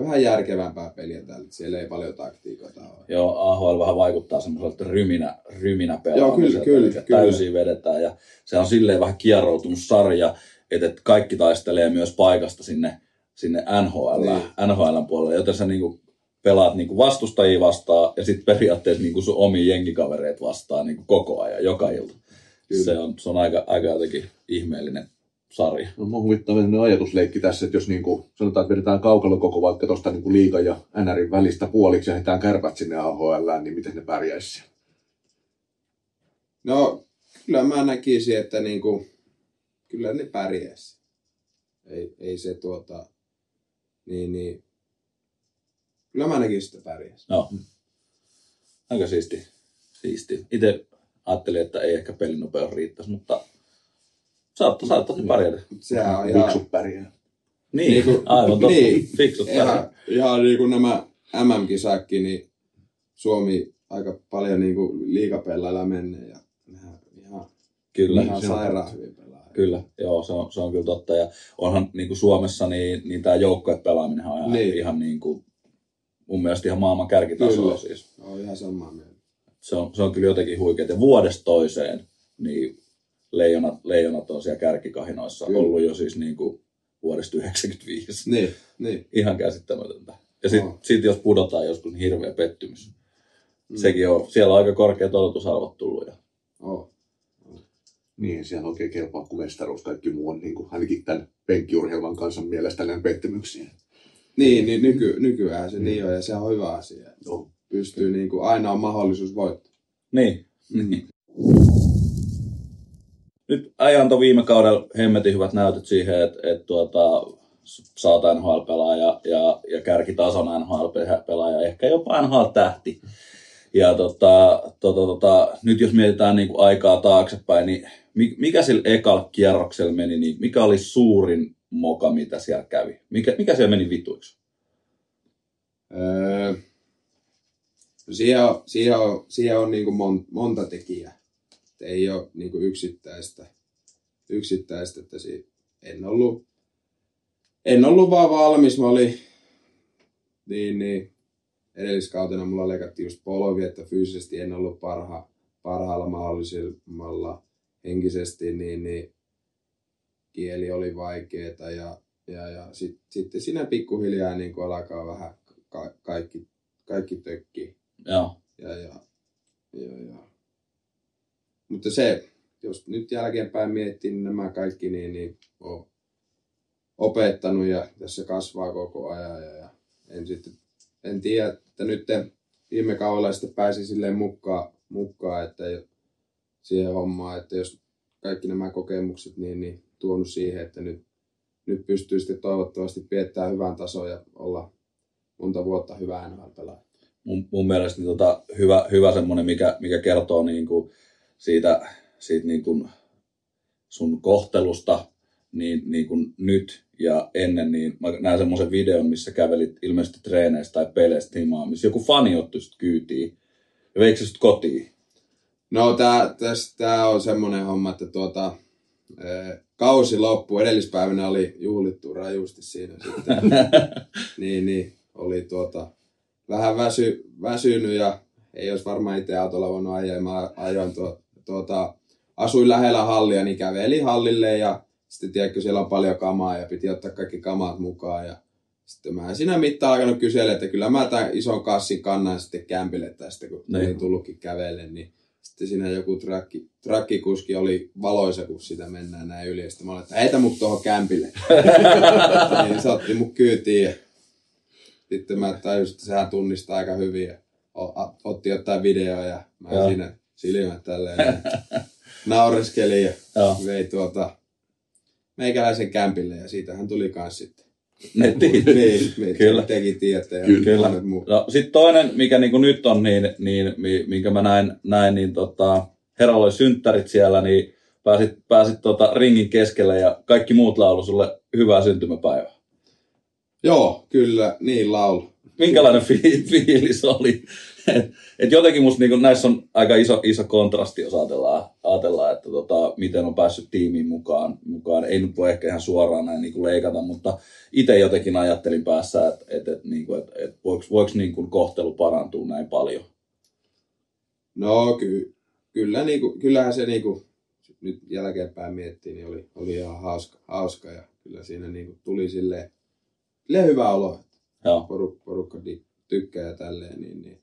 vähän järkevämpää peliä täällä. Siellä ei paljon taktiikoita ole. Joo, AHL vähän vaikuttaa semmoiselta ryminä, ryminä Joo, kyllä, kyllä, kyllä. Täysin vedetään ja se on silleen vähän kieroutunut sarja, että että kaikki taistelee myös paikasta sinne, sinne NHL, Niin. NHL puolelle, joten sä niin kuin pelaat niin kuin vastustajia vastaan ja sitten periaatteessa niin kuin sun omia jengikavereita vastaan niin kuin koko ajan, joka ilta. Kyllä. Se on, se on aika, aika jotenkin ihmeellinen sarja. No, huvittaa sellainen ajatusleikki tässä, että jos niin kuin, sanotaan, että vedetään kaukalokoko vaikka tuosta niin liiga ja NRin välistä puoliksi ja heitetään kärpät sinne AHL, niin miten ne pärjäisi siellä? No, kyllä mä näkisin, että niinku, kyllä ne pärjäisi. Ei, ei se tuota, niin, niin. Kyllä mä näkisin, että pärjäisi. Joo. Aika siisti. siisti. Itse ajattelin, että ei ehkä pelinopeus riittäisi, mutta saattaa, saattaisi pärjätä. Sehän on ihan, Fiksut pärjää. Niin, Niin kuin- aivan totta. niin. Fiksut pärjää. ihan, ihan niin kuin nämä MM-kisakki, niin Suomi aika paljon niin kuin liigapelailla menee ja ihan, Kyllä. ihan se on sairaan hyvin pelaa. Kyllä, joo, se on, se on kyllä totta. Ja onhan niin kuin Suomessa, niin, niin tämä joukkuepelaaminen on ihan, Niin. ihan niin kuin, mun mielestä ihan maailman kärkitasoa Kyllä. siis. On ihan samaa mieltä. Se on, se on kyllä jotenkin huikeaa. Ja vuodesta toiseen, niin leijonat, leijonat on siellä kärkikahinoissa Kyllä. ollut jo siis niin kuin vuodesta 95. Niin, niin. Ihan käsittämätöntä. Ja sitten sit jos pudotaan joskus, niin hirveä pettymys. Mm. Sekin on, siellä on aika korkeat odotusarvot tullut. Ja, Oh. Niin, siellä oikein kelpaa kuin mestaruus. Kaikki muu on niin kuin, ainakin tämän penkkiurheilman kanssa mielestä pettymyksiä. Niin, niin nyky, nykyään se niin on ja se on hyvä asia. Joo. Pystyy niin kuin, aina on mahdollisuus voittaa. niin, Mm. nyt äijä antoi viime kaudella hemmetin hyvät näytöt siihen, että, että tuota, saat NHL-pelaaja ja, ja kärkitason NHL-pelaaja, ehkä jopa NHL-tähti. Ja tota, tota, tota, nyt jos mietitään niin kuin aikaa taaksepäin, niin mi- mikä sillä ekalla kierroksella meni, niin mikä oli suurin moka, mitä siellä kävi? Mikä, mikä siellä meni vituiksi? Öö, no siihen on, siihen on, siihen on niin kuin mon, monta tekijää. Et ei ole niin kuin yksittäistä, yksittäistä että si, en ollut, en ollut vaan valmis. Mä olin, niin, niin, edelliskautena mulla leikattiin just polvi, että fyysisesti en ollut parha, parhaalla mahdollisella henkisesti, niin, niin kieli oli vaikeeta ja, ja, ja sit, sitten siinä pikkuhiljaa niin alkaa vähän ka- kaikki, kaikki tökki. Joo, Ja, ja, ja, ja. Mutta se, jos nyt jälkeenpäin miettii, niin nämä kaikki niin, niin on opettanut ja tässä kasvaa koko ajan. Ja, ja en, sitten, en tiedä, että nyt viime kaudella sitten pääsi silleen mukaan, mukaan että siihen hommaan, että jos kaikki nämä kokemukset niin, niin tuonut siihen, että nyt, nyt pystyy sitten toivottavasti piettää hyvän tason ja olla monta vuotta hyvää NHL-pelaaja. Mun, mun mielestä niin tota, hyvä, hyvä semmoinen, mikä, mikä kertoo niin kuin siitä, siitä niin kuin sun kohtelusta niin, niin kuin nyt ja ennen, niin mä näen semmoisen videon, missä kävelit ilmeisesti treeneistä tai peleistä himaan, missä joku fani otti sut kyytiin ja veikö sut kotiin? No tää, täs, tää on semmonen homma, että tuota, ää, kausi loppu. Edellispäivänä oli juhlittu rajusti siinä sitten. niin, niin, oli tuota, vähän väsy, väsynyt ja ei olisi varmaan itse autolla voinut ajaa. Mä ajoin tuo, tuota, asuin lähellä hallia, niin kävelin hallille ja sitten tiedätkö, siellä on paljon kamaa ja piti ottaa kaikki kamat mukaan ja sitten mä en siinä mittaan alkanut kysellä, että kyllä mä tämän ison kassin kannan sitten kämpille tästä, kun Niin. olin tullutkin kävellen, niin sitten siinä joku trakki, trakkikuski oli valoisa, kun sitä mennään näin yli. Ja sitten mä olin, että heitä mut tuohon kämpille. niin se otti mut kyytiin sitten mä tajusin, että sehän tunnistaa aika hyvin. Ja otti jotain videoa ja mä Joo. siinä silmät tälleen ja naureskelin ja Joo, vei tuota meikäläisen kämpille ja siitähän tuli kans sitten. niin, me Kyllä. tekin tiedätte ja Kyllä. No, sitten toinen, mikä niin nyt on, niin, niin, mi- minkä mä näin, näin niin tota, Herralla oli synttärit siellä, niin pääsit, pääsit tota, ringin keskelle ja kaikki muut laulu sulle hyvää syntymäpäivää. Joo, kyllä, niin laulu. Minkälainen fi- fiilis oli? Et, et jotenkin musta niin näissä on aika iso, iso kontrasti, jos ajatellaan, ajatellaan että tota, miten on päässyt tiimiin mukaan, mukaan. Ei nyt voi ehkä ihan suoraan näin niin leikata, mutta itse jotenkin ajattelin päässä, että et, et, niin kuin, et, et voiko, voiko niin kuin kohtelu parantua näin paljon. No ky, kyllä, niin kuin, kyllähän se niin kuin, nyt jälkeenpäin miettii, niin oli, oli ihan hauska, hauska ja kyllä siinä niin kuin, tuli sille Sille hyvä olo, Joo. porukka, porukka di- tykkää ja tälleen, niin, niin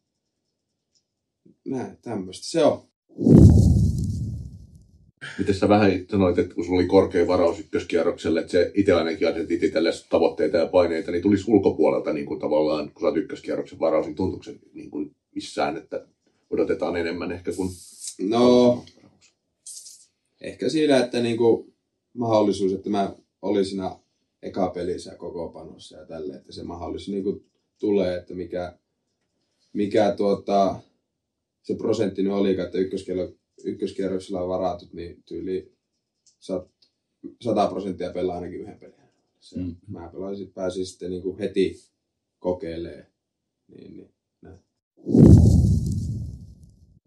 näin, tämmöistä se on. Miten sä vähän sanoit, että kun sulla oli korkea varaus ykköskierrokselle, että se itse ainakin asetit itsellesi tavoitteita ja paineita, niin tulisi ulkopuolelta niin kuin tavallaan, kun sä oot ykköskierroksen varaus, niin tuntuuko se niin kuin missään, että odotetaan enemmän ehkä kuin... No, ehkä siinä, että niinku mahdollisuus, että mä olin siinä eka pelissä koko panossa ja tälle, että se mahdollisuus niinku tulee, että mikä, mikä tuota, se prosentti nyt oli, että ykköskierro- ykköskierroksella on varatut, niin tyyli sat- 100 prosenttia pelaa ainakin yhden pelin. Se, Mm. Mä pelasin, pääsin sitten niinku heti kokeilemaan. Niin, niin.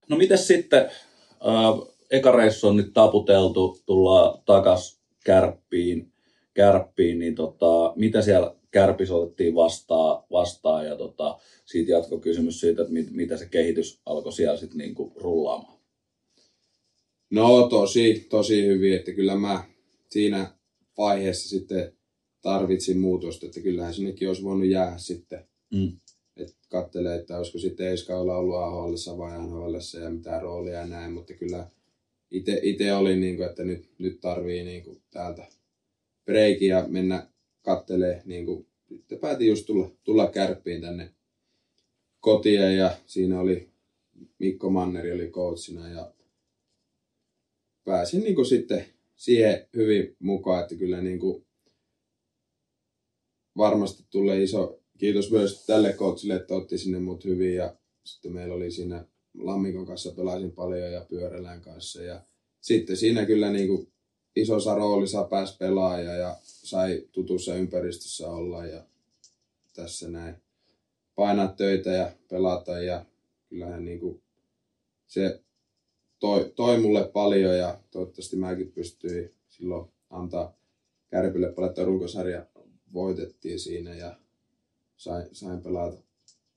No mites sitten, äh, eka reissu on nyt taputeltu, tullaan takas kärppiin, kärppiin niin tota, mitä siellä kärpis otettiin vastaan, vastaan ja tota, siitä jatko kysymys siitä, että mit, mitä se kehitys alkoi siellä sitten niinku rullaamaan. No tosi, tosi hyvin, että kyllä mä siinä vaiheessa sitten tarvitsin muutosta, että kyllähän sinnekin olisi voinut jäädä sitten. Mm. Että kattelee, että olisiko sitten ensi kaudella ollut AHL vai NHL ja mitä roolia ja näin, mutta kyllä itse oli niin kuin, että nyt, nyt tarvii niin kuin täältä breikiä mennä kattelee niin kuin, sitten päätin just tulla, tulla kärppiin tänne kotiin. Ja siinä oli Mikko Manneri oli coachina ja pääsin niin kuin sitten siihen hyvin mukaan, että kyllä niin kuin varmasti tulee iso kiitos myös tälle coachille, että otti sinne mut hyvin. Ja sitten meillä oli siinä Lammikon kanssa pelasin paljon ja Pyörälän kanssa. Ja sitten siinä kyllä niin kuin isossa roolissa pääsi pelaaja ja sai tutussa ympäristössä olla ja tässä näin. Painaa töitä ja pelata ja kyllähän niin kuin se toi, toi mulle paljon ja toivottavasti mäkin pystyin silloin antaa Kärpille paljon, että runkosarja voitettiin siinä ja sain, sain pelata,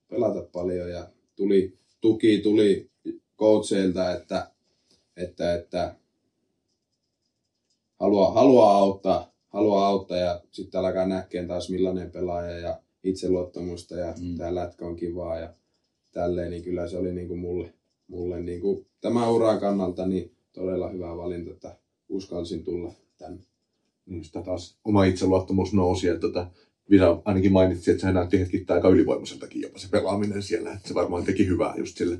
pelata paljon ja tuli, tuki tuli coacheilta, että, että, että haluaa, haluaa auttaa, haluaa auttaa ja sitten alkaa näkeen taas millainen pelaaja ja itseluottamusta ja Mm. tämä lätkä on kivaa ja tälleen, niin kyllä se oli niin kuin mulle, mulle niin kuin tämän uran kannalta niin todella hyvä valinta, että uskalsin tulla tänne. Niin sitä taas oma itseluottamus nousi. Ja tota, Visa ainakin mainitsi, että se näytti hetkittäin aika ylivoimaiseltakin jopa se pelaaminen siellä. Että se varmaan teki hyvää just sille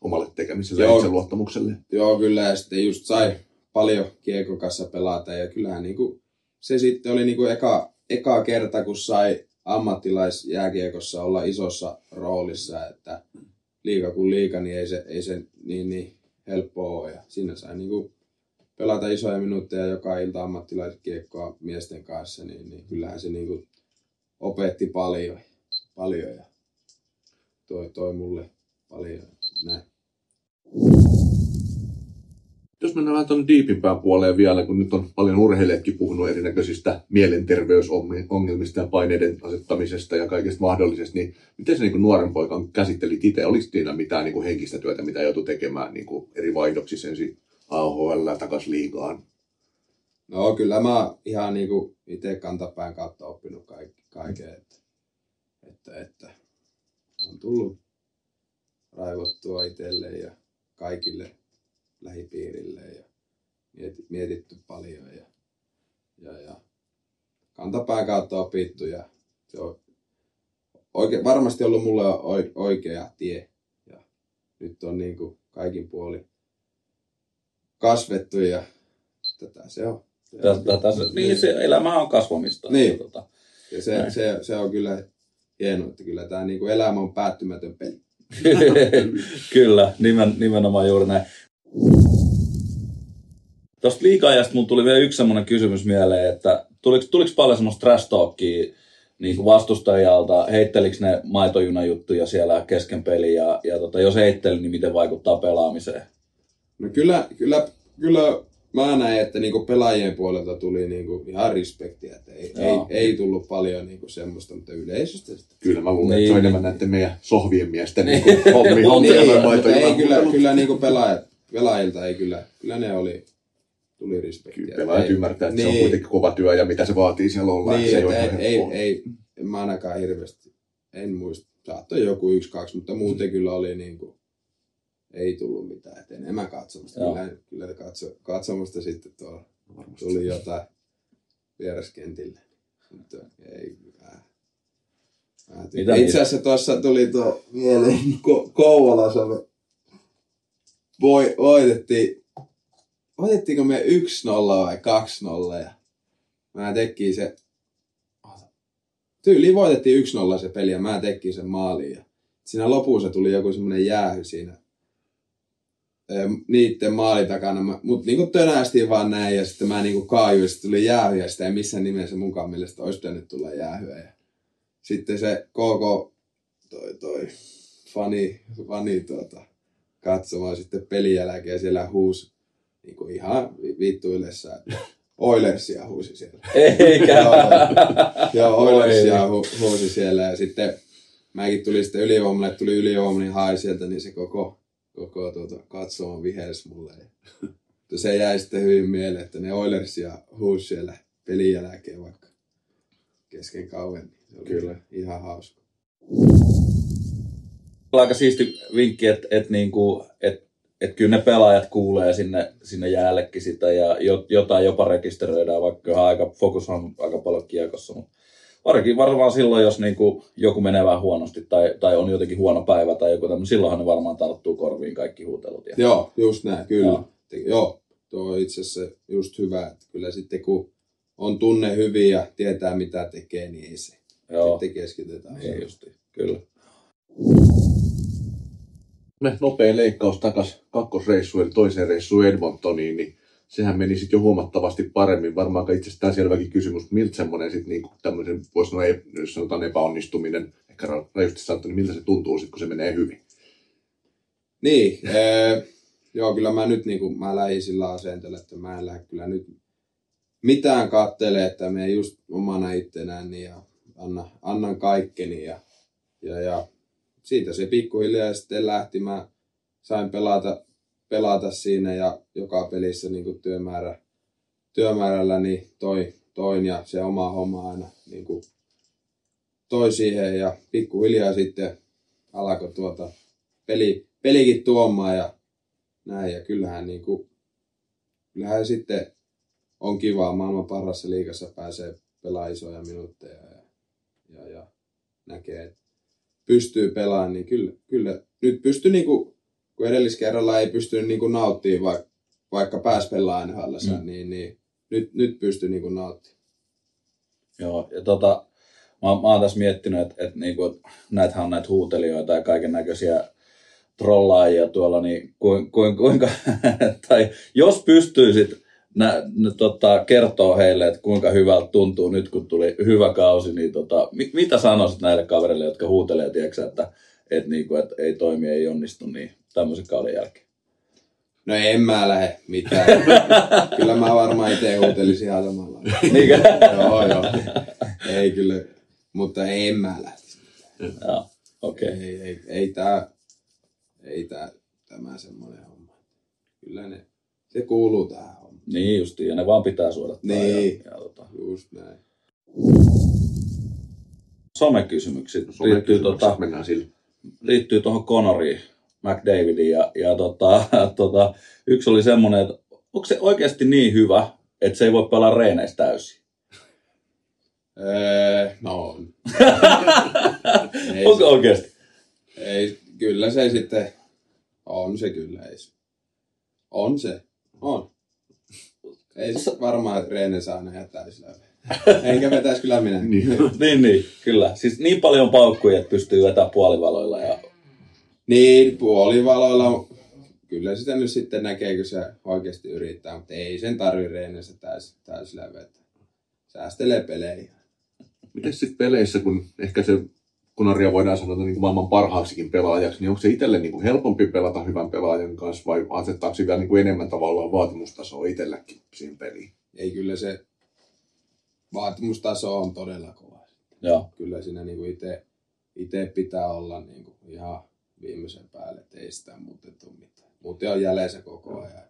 omalle tekemiselle ja itseluottamukselle. Joo, kyllä, ja sitten just sai paljon kiekon kanssa pelata, ja kyllähän niinku, se sitten oli niinku eka, eka kerta, kun sai ammattilaisjääkiekossa olla isossa roolissa, että liika kuin liika, niin ei se, ei se niin, niin helppoa ole. Ja siinä sai niinku pelata isoja minuutteja joka ilta ammattilaiskiekkoa miesten kanssa, niin, niin kyllähän se niinku opetti paljon, paljon ja toi, toi mulle paljon näin. Jos mennään vähän tuonne diipimpään puoleen vielä, kun nyt on paljon urheilijatkin puhunut erinäköisistä mielenterveysongelmista ja paineiden asettamisesta ja kaikesta mahdollisesta, niin miten se niin kuin nuoren poikan käsittelit itse? Oliko siinä mitään niin kuin henkistä työtä, mitä joutui tekemään niin kuin eri vaihdoksissa ensin AHL takaisin liigaan? No kyllä mä ihan niinku itse kantapään kautta oppinut kaikki, kaiken, että, että, että on tullut raivottua itselle ja kaikille lähipiirille ja mieti, mietitty paljon ja, ja, ja kantapään kautta opittu ja se on oike, varmasti ollut mulle oi- oikea tie ja nyt on niinku kaikin puoli kasvettu ja tätä se on. Tätä, tätä, niin se elämä on kasvamista. Niin. Tota, Ja se, se, se on kyllä hienoa, että kyllä tämä niinku elämä on päättymätön peli. Kyllä, nimen, nimenomaan juuri näin. Tuosta liikaajasta mun tuli vielä yksi semmoinen kysymys mieleen, että tuliko, tuliko paljon semmoista trash talkia niin kuin vastustajalta, heittelikö ne maitojunajuttuja siellä kesken peliä ja, ja tota, jos heitteli, niin miten vaikuttaa pelaamiseen? No kyllä, kyllä, kyllä mä näen, että niinku pelaajien puolelta tuli niinku ihan respektiä, että ei, ei, Joo. ei tullut paljon niinku semmoista, mutta yleisesti sitä. Kyllä mä luulen, Niin. että se on enemmän näiden meidän sohvien miesten niin kuin, hommi, hommi Niin, niinku pelaajat, pelaajilta ei kyllä, kyllä ne oli, tuli respektiä. Kyllä pelaajat Ei- ymmärtää, että se on niin, kuitenkin kova työ ja mitä se vaatii siellä olla. Niin, se ei ei, ei, ei, en mä ainakaan hirveästi, en muista. Saattoi joku yksi, kaksi, mutta muuten kyllä oli niin kuin, ei tullut mitään. Et enemmän katsomusta. Joo. Kyllä, kyllä katso, katsomusta sitten tuolla tuli jotain vieraskentille. Mutta ei tykkää. Mitä Itse asiassa tuossa tuli tuo mieleen Ko- Kouvolassa me voi, voitettiin, voitettiinko me 1-0 vai 2-0 ja mä tekin se, tyyliin voitettiin 1-0 se peli ja mä tekin sen maaliin ja siinä lopussa tuli joku semmoinen jäähy siinä ö, niitten maalin takana, Mä- mut niinku tönästiin vaan näin ja sitten mä niinku kaajuin, sitten tuli jäähy ja sitä ei missään nimessä munkaan mielestä olisi pitänyt tulla jäähyä ja sitten se KK toi, toi fani, fani tuota, katsomaan sitten pelin jälkeen siellä huusi niin kuin ihan vi- vittuillessa, että Oilersia huusi siellä. Eikä. Joo, Joo, Oi. Oilersia hu, huusi siellä ja sitten mäkin tuli sitten ylivoimalle, tuli ylivoima, niin hain sieltä, niin se koko, koko tuota, katsomaan vihersi mulle. Ja, se jäi sitten hyvin mieleen, että ne Oilersia huusi siellä pelin jälkeen vaikka kesken kauden. Niin se oli Kyllä. ihan hauska. Aika siisti vinkki, että et niinku, et, et kyllä ne pelaajat kuulee sinne, sinne jäällekin sitä ja jo, jotain jopa rekisteröidään, vaikka aika, fokus on aika paljon kiekossa. Mutta varsinkin varmaan silloin, jos niinku joku menee vähän huonosti tai, tai on jotenkin huono päivä tai joku tämmöinen, silloinhan ne varmaan tarttuu korviin kaikki huutelut. Ja, Joo, just näin, kyllä. Joo. Joo, tuo on itse asiassa just hyvä, että kyllä sitten kun on tunne hyvin ja tietää mitä tekee, niin ei se. joo, Sitten keskitytään. niin justi, kyllä. Nopea leikkaus takas kakkosreissuun, eli toiseen reissuun Edmontoniin, niin sehän meni sitten jo huomattavasti paremmin. Varmaan itsestään selväkin kysymys, miltä semmoinen sitten niinku tämmöisen, voisi sanoa, ep- jos sanotaan epäonnistuminen, ehkä ra- rajusti sanottu, niin miltä se tuntuu sitten, kun se menee hyvin? Niin, ee, joo, kyllä mä nyt niin kuin, mä lähdin sillä asenteella, että mä en lähde kyllä nyt mitään kattele, että me just omana ittenään niin ja anna, annan kaikkeni ja, ja, ja siitä se pikkuhiljaa sitten lähti. Mä sain pelata, pelata siinä ja joka pelissä niin työmäärä, työmäärällä niin toi, toin ja se oma homma aina niin kuin toi siihen ja pikkuhiljaa sitten alkoi tuota peli, pelikin tuomaan ja näin. Ja kyllähän, niin kuin, kyllähän sitten on kiva maailman parhaassa liigassa pääsee pelaamaan isoja minuutteja ja, ja, ja näkee, että pystyy pelaamaan, niin kyllä, kyllä nyt pystyy, niin kuin, kun edelliskerralla ei pystynyt niin kuin nauttimaan, vaikka, vaikka pääsi pelaamaan NHL, mm. niin, niin nyt, nyt pystyy niin kuin nauttimaan. Joo, ja tota, mä, mä oon tässä miettinyt, että, että niinku, näitähän on näitä huutelijoita ja kaiken näköisiä trollaajia tuolla, niin kuin, kuin, kuinka, tai jos pystyisit nä, nä, tota, kertoo heille, että kuinka hyvältä tuntuu nyt, kun tuli hyvä kausi, niin tota, mit, mitä sanoisit näille kavereille, jotka huutelee, tiedätkö, että, että, niinku, että ei toimi, ei onnistu, niin tämmöisen kauden jälkeen. No en mä lähde mitään. kyllä mä varmaan itse huutelisin ihan samalla. Joo, joo. Ei kyllä, mutta en mä lähtisi. Joo, okei. Okay. Ei, ei, ei tää, ei tää, tämä semmoinen homma. Kyllä ne, se kuuluu tähän. Niin justiin, ja ne vaan pitää suodattaa. Niin. Ja, ja, tota, Just näin. somekysymykset liittyy, tota, mennään sillä. liittyy tuohon Conoriin, McDavidiin. Ja, ja tota, tota, yksi oli semmoinen, että onko se oikeasti niin hyvä, että se ei voi pelaa reeneissä täysin? Öö, no on. Onko oikeasti? ei, kyllä se sitten, on se kyllä. Ei se. On se, on. Ei se varmaan reene saa nähdä täysillä. Enkä vetäisi kyllä minä. Niin. niin, niin, kyllä. Siis niin paljon paukkuja, että pystyy vetämään puolivaloilla. Ja... Niin, puolivaloilla kyllä sitä nyt sitten näkee, kun se oikeasti yrittää, mutta ei sen tarvi reenessä täys, täysillä vetää. Säästelee pelejä. Miten sitten peleissä, kun ehkä se Kunaria voidaan sanoa niin kuin maailman parhaaksikin pelaajaksi, niin onko se itselle niin kuin helpompi pelata hyvän pelaajan kanssa vai asettaako se vielä niin kuin enemmän tavallaan vaatimustasoa itselläkin siihen peliin? Ei kyllä se vaatimustaso on todella kova. Joo, Kyllä siinä niin itse itse pitää olla niin kuin ihan viimeisen päälle, että ei sitä muuten tule mitään. Muuten on jäljessä koko ajan.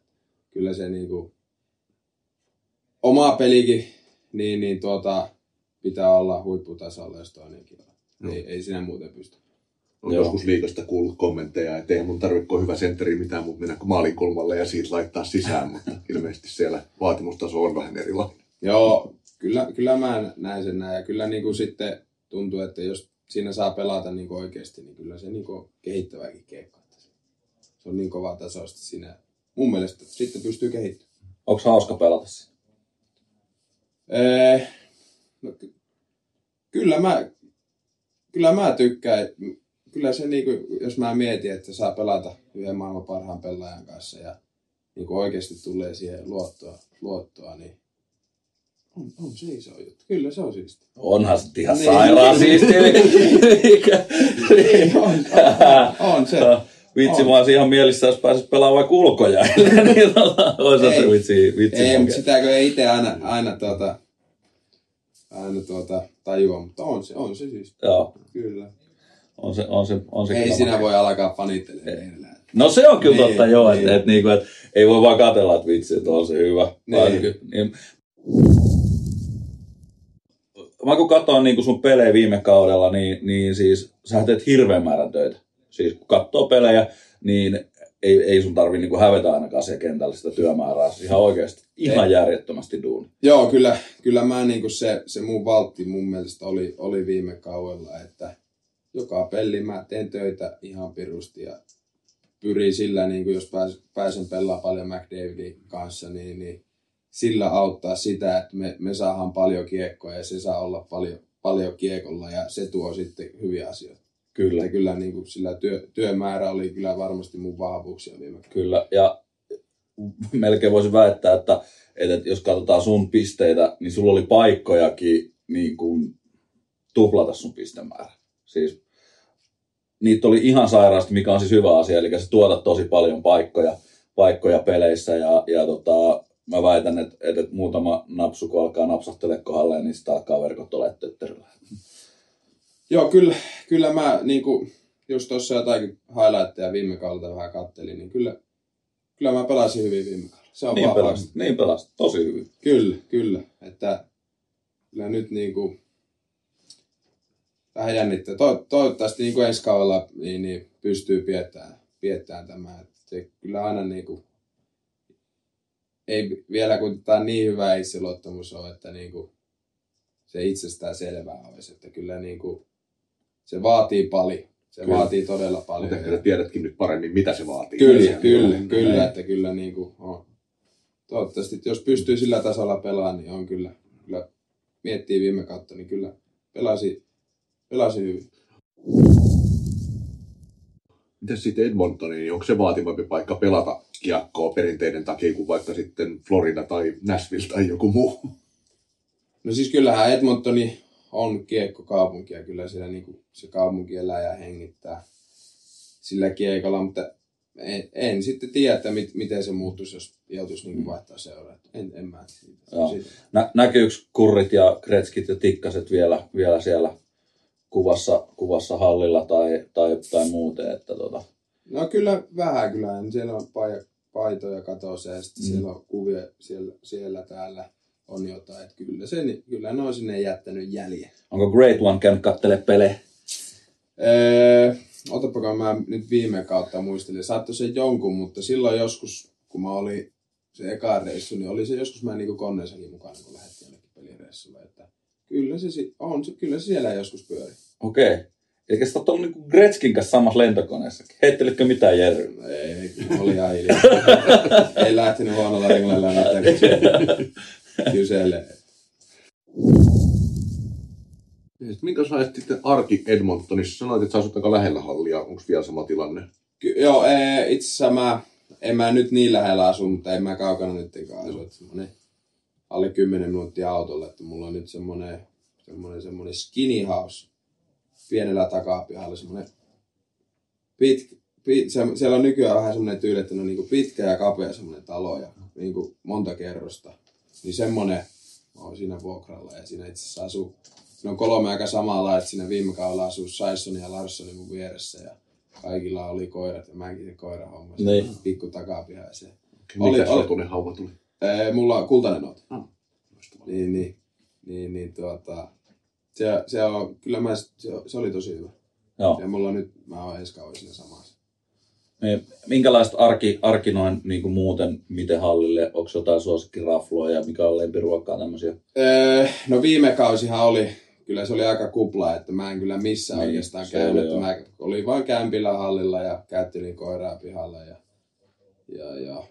Kyllä se niin kuin, oma pelikin, niin, niin tuota, pitää olla huipputasolla, jos toinenkin on. Joo. Ei, ei sinä muuten pysty. On Joo. joskus liikasta kuullut kommentteja, että ei mun tarvitse hyvä sentteri mitään, mutta mennä maalin kulmalle ja siitä laittaa sisään, mutta ilmeisesti siellä vaatimustaso on vähän erilainen. Joo, kyllä, kyllä mä näin sen näin. Ja kyllä niin kuin sitten tuntuu, että jos siinä saa pelata niin kuin oikeasti, niin kyllä se niin kuin kehittäväkin kiekko. Se on niin kova tasoista siinä. Mun mielestä sitten pystyy kehittymään. Onko hauska pelata siinä? Eh, no, ky- kyllä mä, kyllä mä tykkään. Kyllä se, niin kuin, jos mä mietin, että saa pelata yhden maailman parhaan pelaajan kanssa ja niin kuin oikeasti tulee siihen luottoa, luottoa niin on, on se iso juttu. Kyllä se on siisti. Onhan se ihan Niin. sairaan siistiä. Mikä- Niin, on, on, on se. Vitsi, On. mä olisin ihan mielissä, jos pääsis pelaamaan vaikka ulkojäällä. niin tota, olisi se vitsi, vitsi Ei, mutta sitäkö ei itse aina, aina, tuota, aina tuota, tajua, mutta on se, on se siis. Joo, Kyllä. on se, on se, on se Ei sinä voi alkaa panittelemaan leirillä. No se on kyllä Niin, totta, joo, niin. että, että, niinku, että ei voi vaan katella, että vitsi, että on se hyvä. Niin. Ky- niin. Mä kun katsoin niin sun pelejä viime kaudella, niin, niin siis sä teet hirveän määrän töitä. Siis kun katsoo pelejä, niin ei, ei sun tarvi niin hävetä ainakaan se kentällä sitä työmäärää. Ihan oikeasti ihan järjettömästi duuni. Joo, kyllä, kyllä mä niinku se, se mun valtti mun mielestä oli, oli viime kaudella, että joka peli mä teen töitä ihan pirusti ja pyrin sillä, niin kuin jos pääs, pääsen pelaamaan paljon McDavidin kanssa, niin, niin sillä auttaa sitä, että me, me saadaan paljon kiekkoa ja se saa olla paljon, paljon kiekolla ja se tuo sitten hyviä asioita. Kyllä. Kyllä niin kuin sillä työ, työmäärä oli kyllä varmasti mun vahvuuksia viime. Kyllä, ja melkein voisi väittää, että, että jos katsotaan sun pisteitä, niin sulla oli paikkojakin niin kuin tuplata sun pistemäärä. Siis niitä oli ihan sairaasti, mikä on siis hyvä asia, eli sä tuotat tosi paljon paikkoja, paikkoja peleissä, ja, ja tota, mä väitän, että, että muutama napsu, kun alkaa napsahtele kohdalle, niin sitten alkaa verkot olemaan. Joo, kyllä, kyllä mä niin kuin, just tuossa jotakin highlightteja viime kaudelta vähän kattelin, niin kyllä, kyllä mä pelasin hyvin viime kaudella. Se on Niin pelasit, niin pelasit, tosi hyvin. Kyllä, kyllä. Että kyllä nyt niin kuin, vähän jännittää. To, toivottavasti niin kuin ensi kaudella niin, niin pystyy piettämään, piettämään tämä. Että se kyllä aina niin kuin, ei vielä kun tämä niin hyvä itseluottamus on, että niin kuin, se itsestään selvää olisi, että kyllä niin kuin, se vaatii paljon. Se Kyllä. vaatii todella paljon. Mutta ehkä tiedätkin nyt paremmin, mitä se vaatii. Kyllä, kyllä, on. kyllä, että kyllä niin kuin on. Toivottavasti, että jos pystyy sillä tasolla pelaamaan, niin on kyllä, kyllä miettii viime kautta, niin kyllä pelasi, pelasi hyvin. Mitäs sitten Edmontoniin, niin onko se vaativampi paikka pelata kiekkoa perinteiden takia kuin vaikka sitten Florida tai Nashville tai joku muu? No siis kyllähän Edmontoni on kiekkokaupunki ja kyllä siellä niin kuin se kaupunki elää ja hengittää sillä kiekolla, mutta en, en sitten tiedä, että mit, miten se muuttuisi, jos joutuisi niin vaihtaa seuraa. En, en mä. Nä, näkyykö kurrit ja kretskit ja tikkaset vielä, vielä siellä kuvassa, kuvassa hallilla tai, tai, tai muuten? Että tota, No kyllä vähän kyllä. Siellä on paitoja katossa ja sitten mm. siellä on kuvia siellä, siellä täällä on jotain. Että kyllä, se, kyllä ne on sinne jättänyt jäljen. onko Great One käynyt kattele pelejä? Öö, otapako mä nyt viime kautta muistelin. Saattoi se jonkun, mutta silloin joskus, kun mä olin se eka reissu, niin oli se joskus mä niinku konneessakin mukana, kun lähdettiin jonnekin pelireissulle. Että kyllä se, on, se, kyllä se siellä joskus pyöri. Okei. Okay. Eli sä oot ollut niinku Gretzkin kanssa samassa lentokoneessakin. Heittelitkö mitään Jerry? No Ei, oli ihan hiljaa. Ei lähtenyt huonolla mitään kyselee. Ja sit Minkälaista sitten arki Edmontonissa? Sanoit, että sä asut aika lähellä hallia. Onko vielä sama tilanne? Ky- joo, ee, itse asiassa mä, en mä nyt niin lähellä asu, mutta en mä kaukana nyttenkään asu. Että semmonen alle 10 minuuttia autolla, että mulla on nyt semmonen, semmonen, semmonen skinny house pienellä takapihalla, semmonen pit, pit, se, siellä on nykyään vähän semmonen tyyli, että ne on niinku pitkä ja kapea semmonen talo ja niinku monta kerrosta. Niin semmonen on siinä vuokralla ja siinä itse asiassa asuu, siinä on kolme aika samalla, että siinä viime kaudella asuu Saison ja Larsson mun vieressä ja kaikilla oli koirat ja mäkin se koira homma. Niin. Pikku takapiha ja se. Oli, Mikä oli- satunen hauva tuli? Ee, mulla on kultainen nooti. Ah. Niin, niin, niin, niin tuota, Se, se, on, kyllä mä, se, se, oli tosi hyvä. Joo. Ja mulla on nyt, mä oon ensi kauan siinä samassa. Minkälaista arki, arki noin niin kuin muuten, miten hallille, onko jotain suosikkirafloa ja mikä on lempiruokaa tämmöisiä? Öö, no viime kausihan oli, kyllä se oli aika kupla, että mä en kyllä missään Niin, oikeastaan käynyt. oli. Mä olin vain kämpillä hallilla ja käyttelin koiraa pihalla ja, ja, ja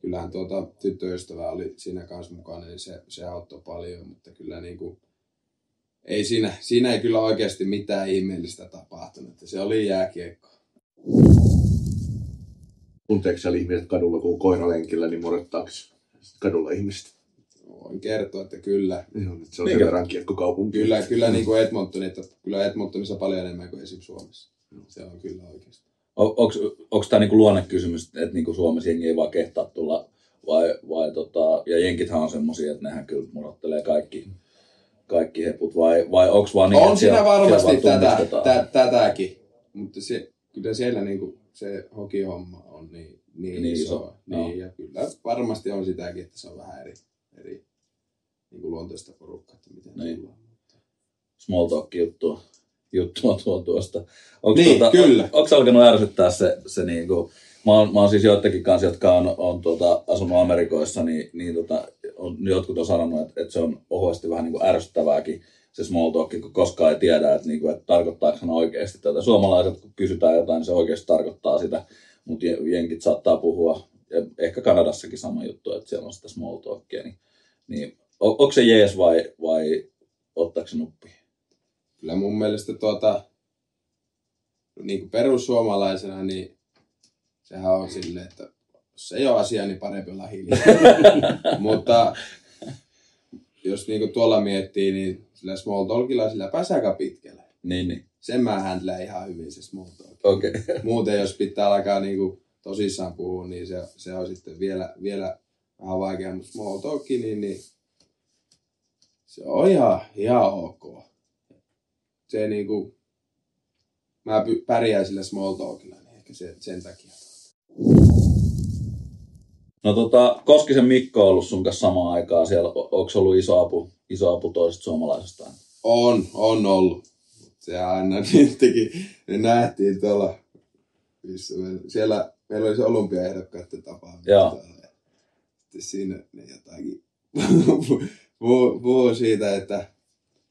kyllähän tuota tyttöystävä oli siinä kanssa mukana, niin se, se auttoi paljon, mutta kyllä niin kuin, ei siinä, siinä ei kyllä oikeasti mitään ihmeellistä tapahtunut, että se oli jääkiekko. Tunteeko siellä ihmiset kadulla, kun koiralenkillä, niin morettaako kadulla ihmistä? Voin kertoa, että kyllä, Joo, nyt se on Minkä- sen verran kiekkokaupunki. kyllä, kyllä niin kuin Edmonton, että kyllä Edmontonissa paljon enemmän kuin esim. Suomessa. Se on kyllä oikeasti. Onko tämä niinku luonnekysymys, että niinku Suomessa jengi ei vaan kehtaa tulla, vai, vai tota, ja jenkithän on semmosia, että nehän kyllä murottelee kaikki, kaikki heput, vai, vai onko vaan niin, on siinä varmasti tätä, tunnistetaan? tä, tätäkin, mutta se, kyllä siellä niinku se hokihomma on niin, niin, Niin niin iso, iso. Niin, ja kyllä varmasti on sitäkin, että se on vähän eri, eri niin kuin luonteista porukkaa, että miten Niin. tullaan. small talk juttua, juttua tuo tuosta. Onko Niin, kyllä. Onko alkanut ärsyttää se, se niinku, mä oon, mä oon siis joidenkin kanssa, jotka on, on tuota, asunut Amerikoissa, niin, niin tota, on, jotkut on sanonut, että, että se on ohuesti vähän niinku ärsyttävääkin se small talk, kun koskaan ei tiedä, että, niinku, että tarkoittaako hän oikeasti tätä. Suomalaiset, kun kysytään jotain, niin se oikeasti tarkoittaa sitä, mutta jenkit saattaa puhua, ja ehkä Kanadassakin sama juttu, että siellä on sitä small talkia, niin, niin on, onko se jees vai, vai ottaako se nuppi? Kyllä mun mielestä tuota, niin kuin perussuomalaisena, niin sehän on silleen, että jos ei ole asia, niin parempi olla hiljaa. Mutta jos niin kuin tuolla miettii, niin sillä small talkilla sillä pääsee aika pitkälle. Niin, niin. Sen mä händlään ihan hyvin se small talk. Okei. Okay. Muuten jos pitää alkaa niin kuin tosissaan puhua, niin se, se on sitten vielä, vielä vähän vaikeaa. Mutta small talk, niin, niin se on ihan, ihan ok. Se niin kuin, mä pärjään sillä small talkilla, niin ehkä se, sen takia. No tota, Koskisen Mikko on ollut sun kanssa samaan aikaan siellä. Onko ollut iso apu, iso apu toisesta suomalaisesta? On, on ollut. Se aina niitäkin, ne nähtiin tuolla, missä me, siellä meillä oli se olympiaehdokkaiden tapaaminen. Joo. Sitten siinä ne jotakin puhuu siitä, että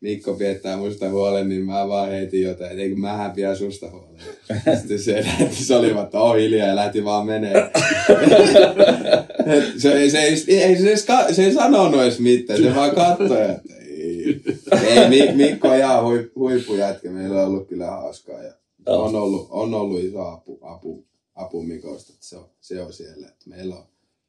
Mikko piettää musta huolen, niin mä vaan heitin jotain, että eikö mähän pidä susta huolen. Sitten se lähti, se oli vaan, että on hiljaa ja lähti vaan menee. se, ei- se, ei, se, ka- se ei sanonut edes mitään, se vaan katsoi, että ei. ei Mi- Mikko on ihan hui, huippujätkä, meillä on ollut kyllä hauskaa ja on ollut, on ollut iso apu, apu, apu Mikosta, että se on, se on siellä, että meillä on,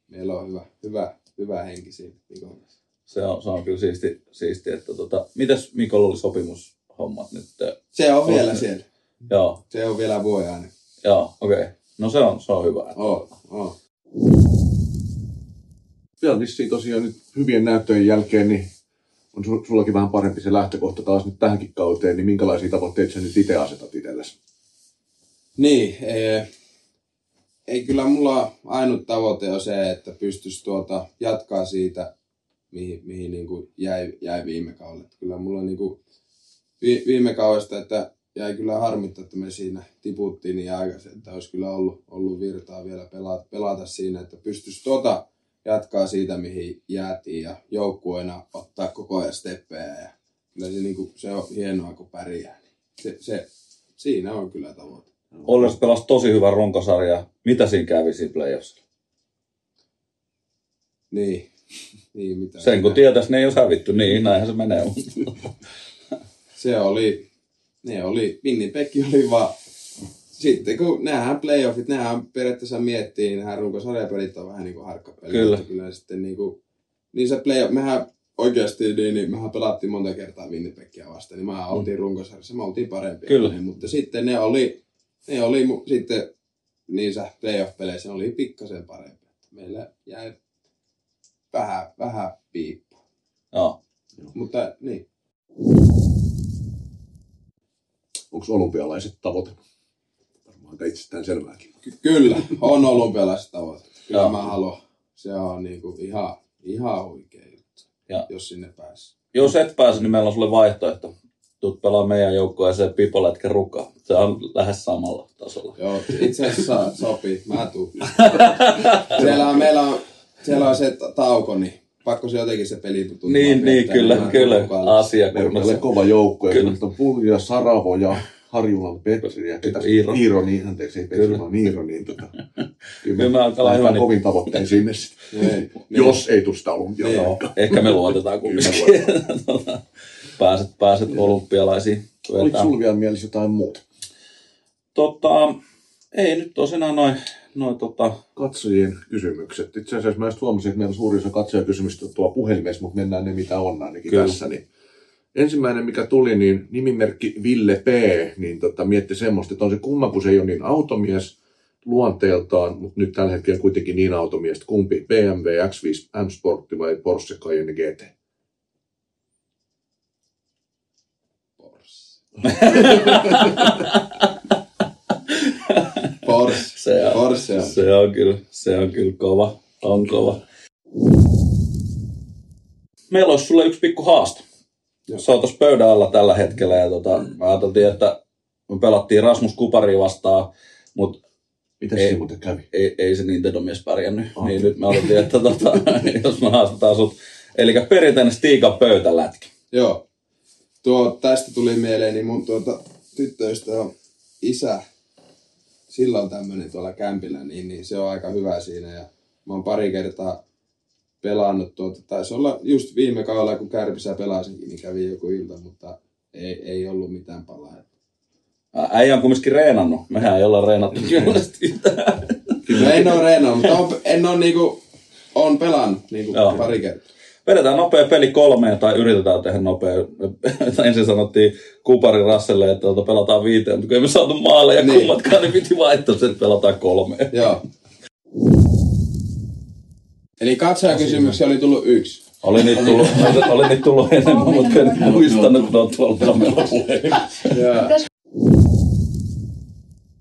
meillä on hyvä, hyvä, hyvä henki siinä Mikon kanssa. Se on, se on kyllä siisti, siisti että tota, mitäs Mikolla oli sopimushommat nyt? Se on On vielä se. siellä, Joo, se on vielä vuoden aina. joo, okei. Okay. No se on, se on hyvä. että- Oh, oh. Vielä vissiin tosiaan nyt hyvien näyttöjen jälkeen, niin on su- sullakin vähän parempi se lähtökohta taas nyt tähänkin kauteen, niin minkälaisia tavoitteita sä nyt itse asetat itsellesi? Niin, ei, ei kyllä mulla ainut tavoite on se, että pystyisi tuota jatkaa siitä, mihin, mihin niin kuin jäi, jäi viime kaudella. Että Kyllä mulla niin kuin vi, viime kaudesta, että jäi kyllä harmittaa, että me siinä tiputtiin niin aikaisin, että olisi kyllä ollut, ollut virtaa vielä pelata, pelata siinä, että pystyisi tuota jatkaa siitä, mihin jäätiin ja joukkueena ottaa koko ajan steppejä ja kyllä se, niin kuin, se on hienoa, kun pärjää. Se, se, siinä on kyllä tavoite. Oilers pelasi tosi hyvän runkosarja. Mitä siinä kävi siinä playoffsilla? Niin. niin mitä Sen kun tietäisi, ne ei olisi hävitty. Niin, näinhän se menee. Se oli, ne oli, Winnipeg oli vaan, sitten kun nähdään playoffit, nähdään periaatteessa miettii, niin nähdään runkosarjapelit on vähän niin kuin harkkapelit. Kyllä. Kyllä sitten niin kuin, niin se playoff, mehän oikeasti, niin, niin mehän pelattiin monta kertaa Winnipegia vastaan, niin mehän oltiin runkosarjassa, me oltiin parempia. Kyllä. Ne, mutta sitten ne oli, ne oli mu- sitten niissä playoff-peleissä ne oli pikkasen parempia. Meillä jäi vähän, vähän piippu. Joo. Mutta niin. Onko olympialaiset tavoite? Varmaan aika itsestään selvääkin. Ky- kyllä, on olympialaiset tavoite. Kyllä Joo. mä haluan. Se on niinku ihan, ihan huikea juttu, Ja. jos sinne pääsee. Jos et pääse, niin meillä on sulle vaihtoehto. tuut pelaa meidän joukkueeseen pipolätkä rukaa. Se on lähes samalla tasolla. Joo, itse asiassa sopii. Mä tuun. siellä on, meillä on, siellä on se ta- tauko, niin pakko se jotenkin se peli tuntua. Niin, niin kyllä, kyllä. Asia Meillä on kunnossa. kova joukko. Ja Kyllä. kyllä. on Pulja, Saravo ja Harjulan Petri ja ketäs- Iiro. Iiro, niin, anteeksi, ei Petri, Kyllä. vaan Iiro, niin tota, Kyllä kyllä me me alkaa hyvä, niin- kovin tavoitteen sinne sitten. Niin, Jos ei tule sitä olympiaa. Niin. Joo. Ehkä me luotetaan kumminkin. Pääset, pääset olympialaisiin. Oliko sulla vielä mielessä jotain muuta? Tota, ei nyt tosiaan noin, noin tota, Katsojien kysymykset. Itse asiassa mä just huomasin, että meillä on suurin osa katsojakysymystä tuo puhelimessa, mutta mennään ne mitä on ainakin Kyllä. tässä. Niin. Ensimmäinen, mikä tuli, niin nimimerkki Ville P, niin tota, mietti semmoista, että on se kumma, kun se ei ole niin automies luonteeltaan, mutta nyt tällä hetkellä kuitenkin niin automies, että kumpi BMW X5 M Sportti vai Porsche Cayenne GT? Porsche. Se on, on. se on kyllä, se on kyllä kova, on kova. Meillä olisi sulle yksi pikku haaste. Joo. Se on tuossa pöydän alla tällä hetkellä ja tota, mä ajateltiin, että me pelattiin Rasmus Kupari vastaan, mutta Mitä Ei. se muuten kävi? ei, ei se Nintendo-mies pärjännyt. Ah. Niin nyt me otettiin, että tota, jos me haastetaan sut. Eli perinteinen Stiikan pöytälätki. Joo. Tuo, tästä tuli mieleen, niin mun tuota, tyttöystä on isä. Sillä on tämmönen tuolla kämpillä, niin, niin se on aika hyvä siinä. Ja mä oon pari kertaa pelannut tuota, taisi olla just viime kaudella, kun Kärpissä pelasinkin, niin kävi joku ilta, mutta ei, ei ollut mitään palaa. Äijä on kumminkin reenannut. Mehän ei olla reenattu. No en oo reenannut, mutta on, en oo niinku, on pelannut niinku Joo. pari kertaa. Vedetään nopea peli kolmeen tai yritetään tehdä nopea. Ensin sanottiin Kuparin Rasselle, että tuota pelataan viiteen, mutta kun ei me saatu maalle ja Niin. kummatkaan, niin piti vaihtaa sen, että pelataan kolmeen. Joo. Eli katsojakysymyksiä oli tullut yksi. Oli niitä tullut, oli niitä tullut enemmän, mutta en muistanut, että ne on tuolla kameralla. Joo.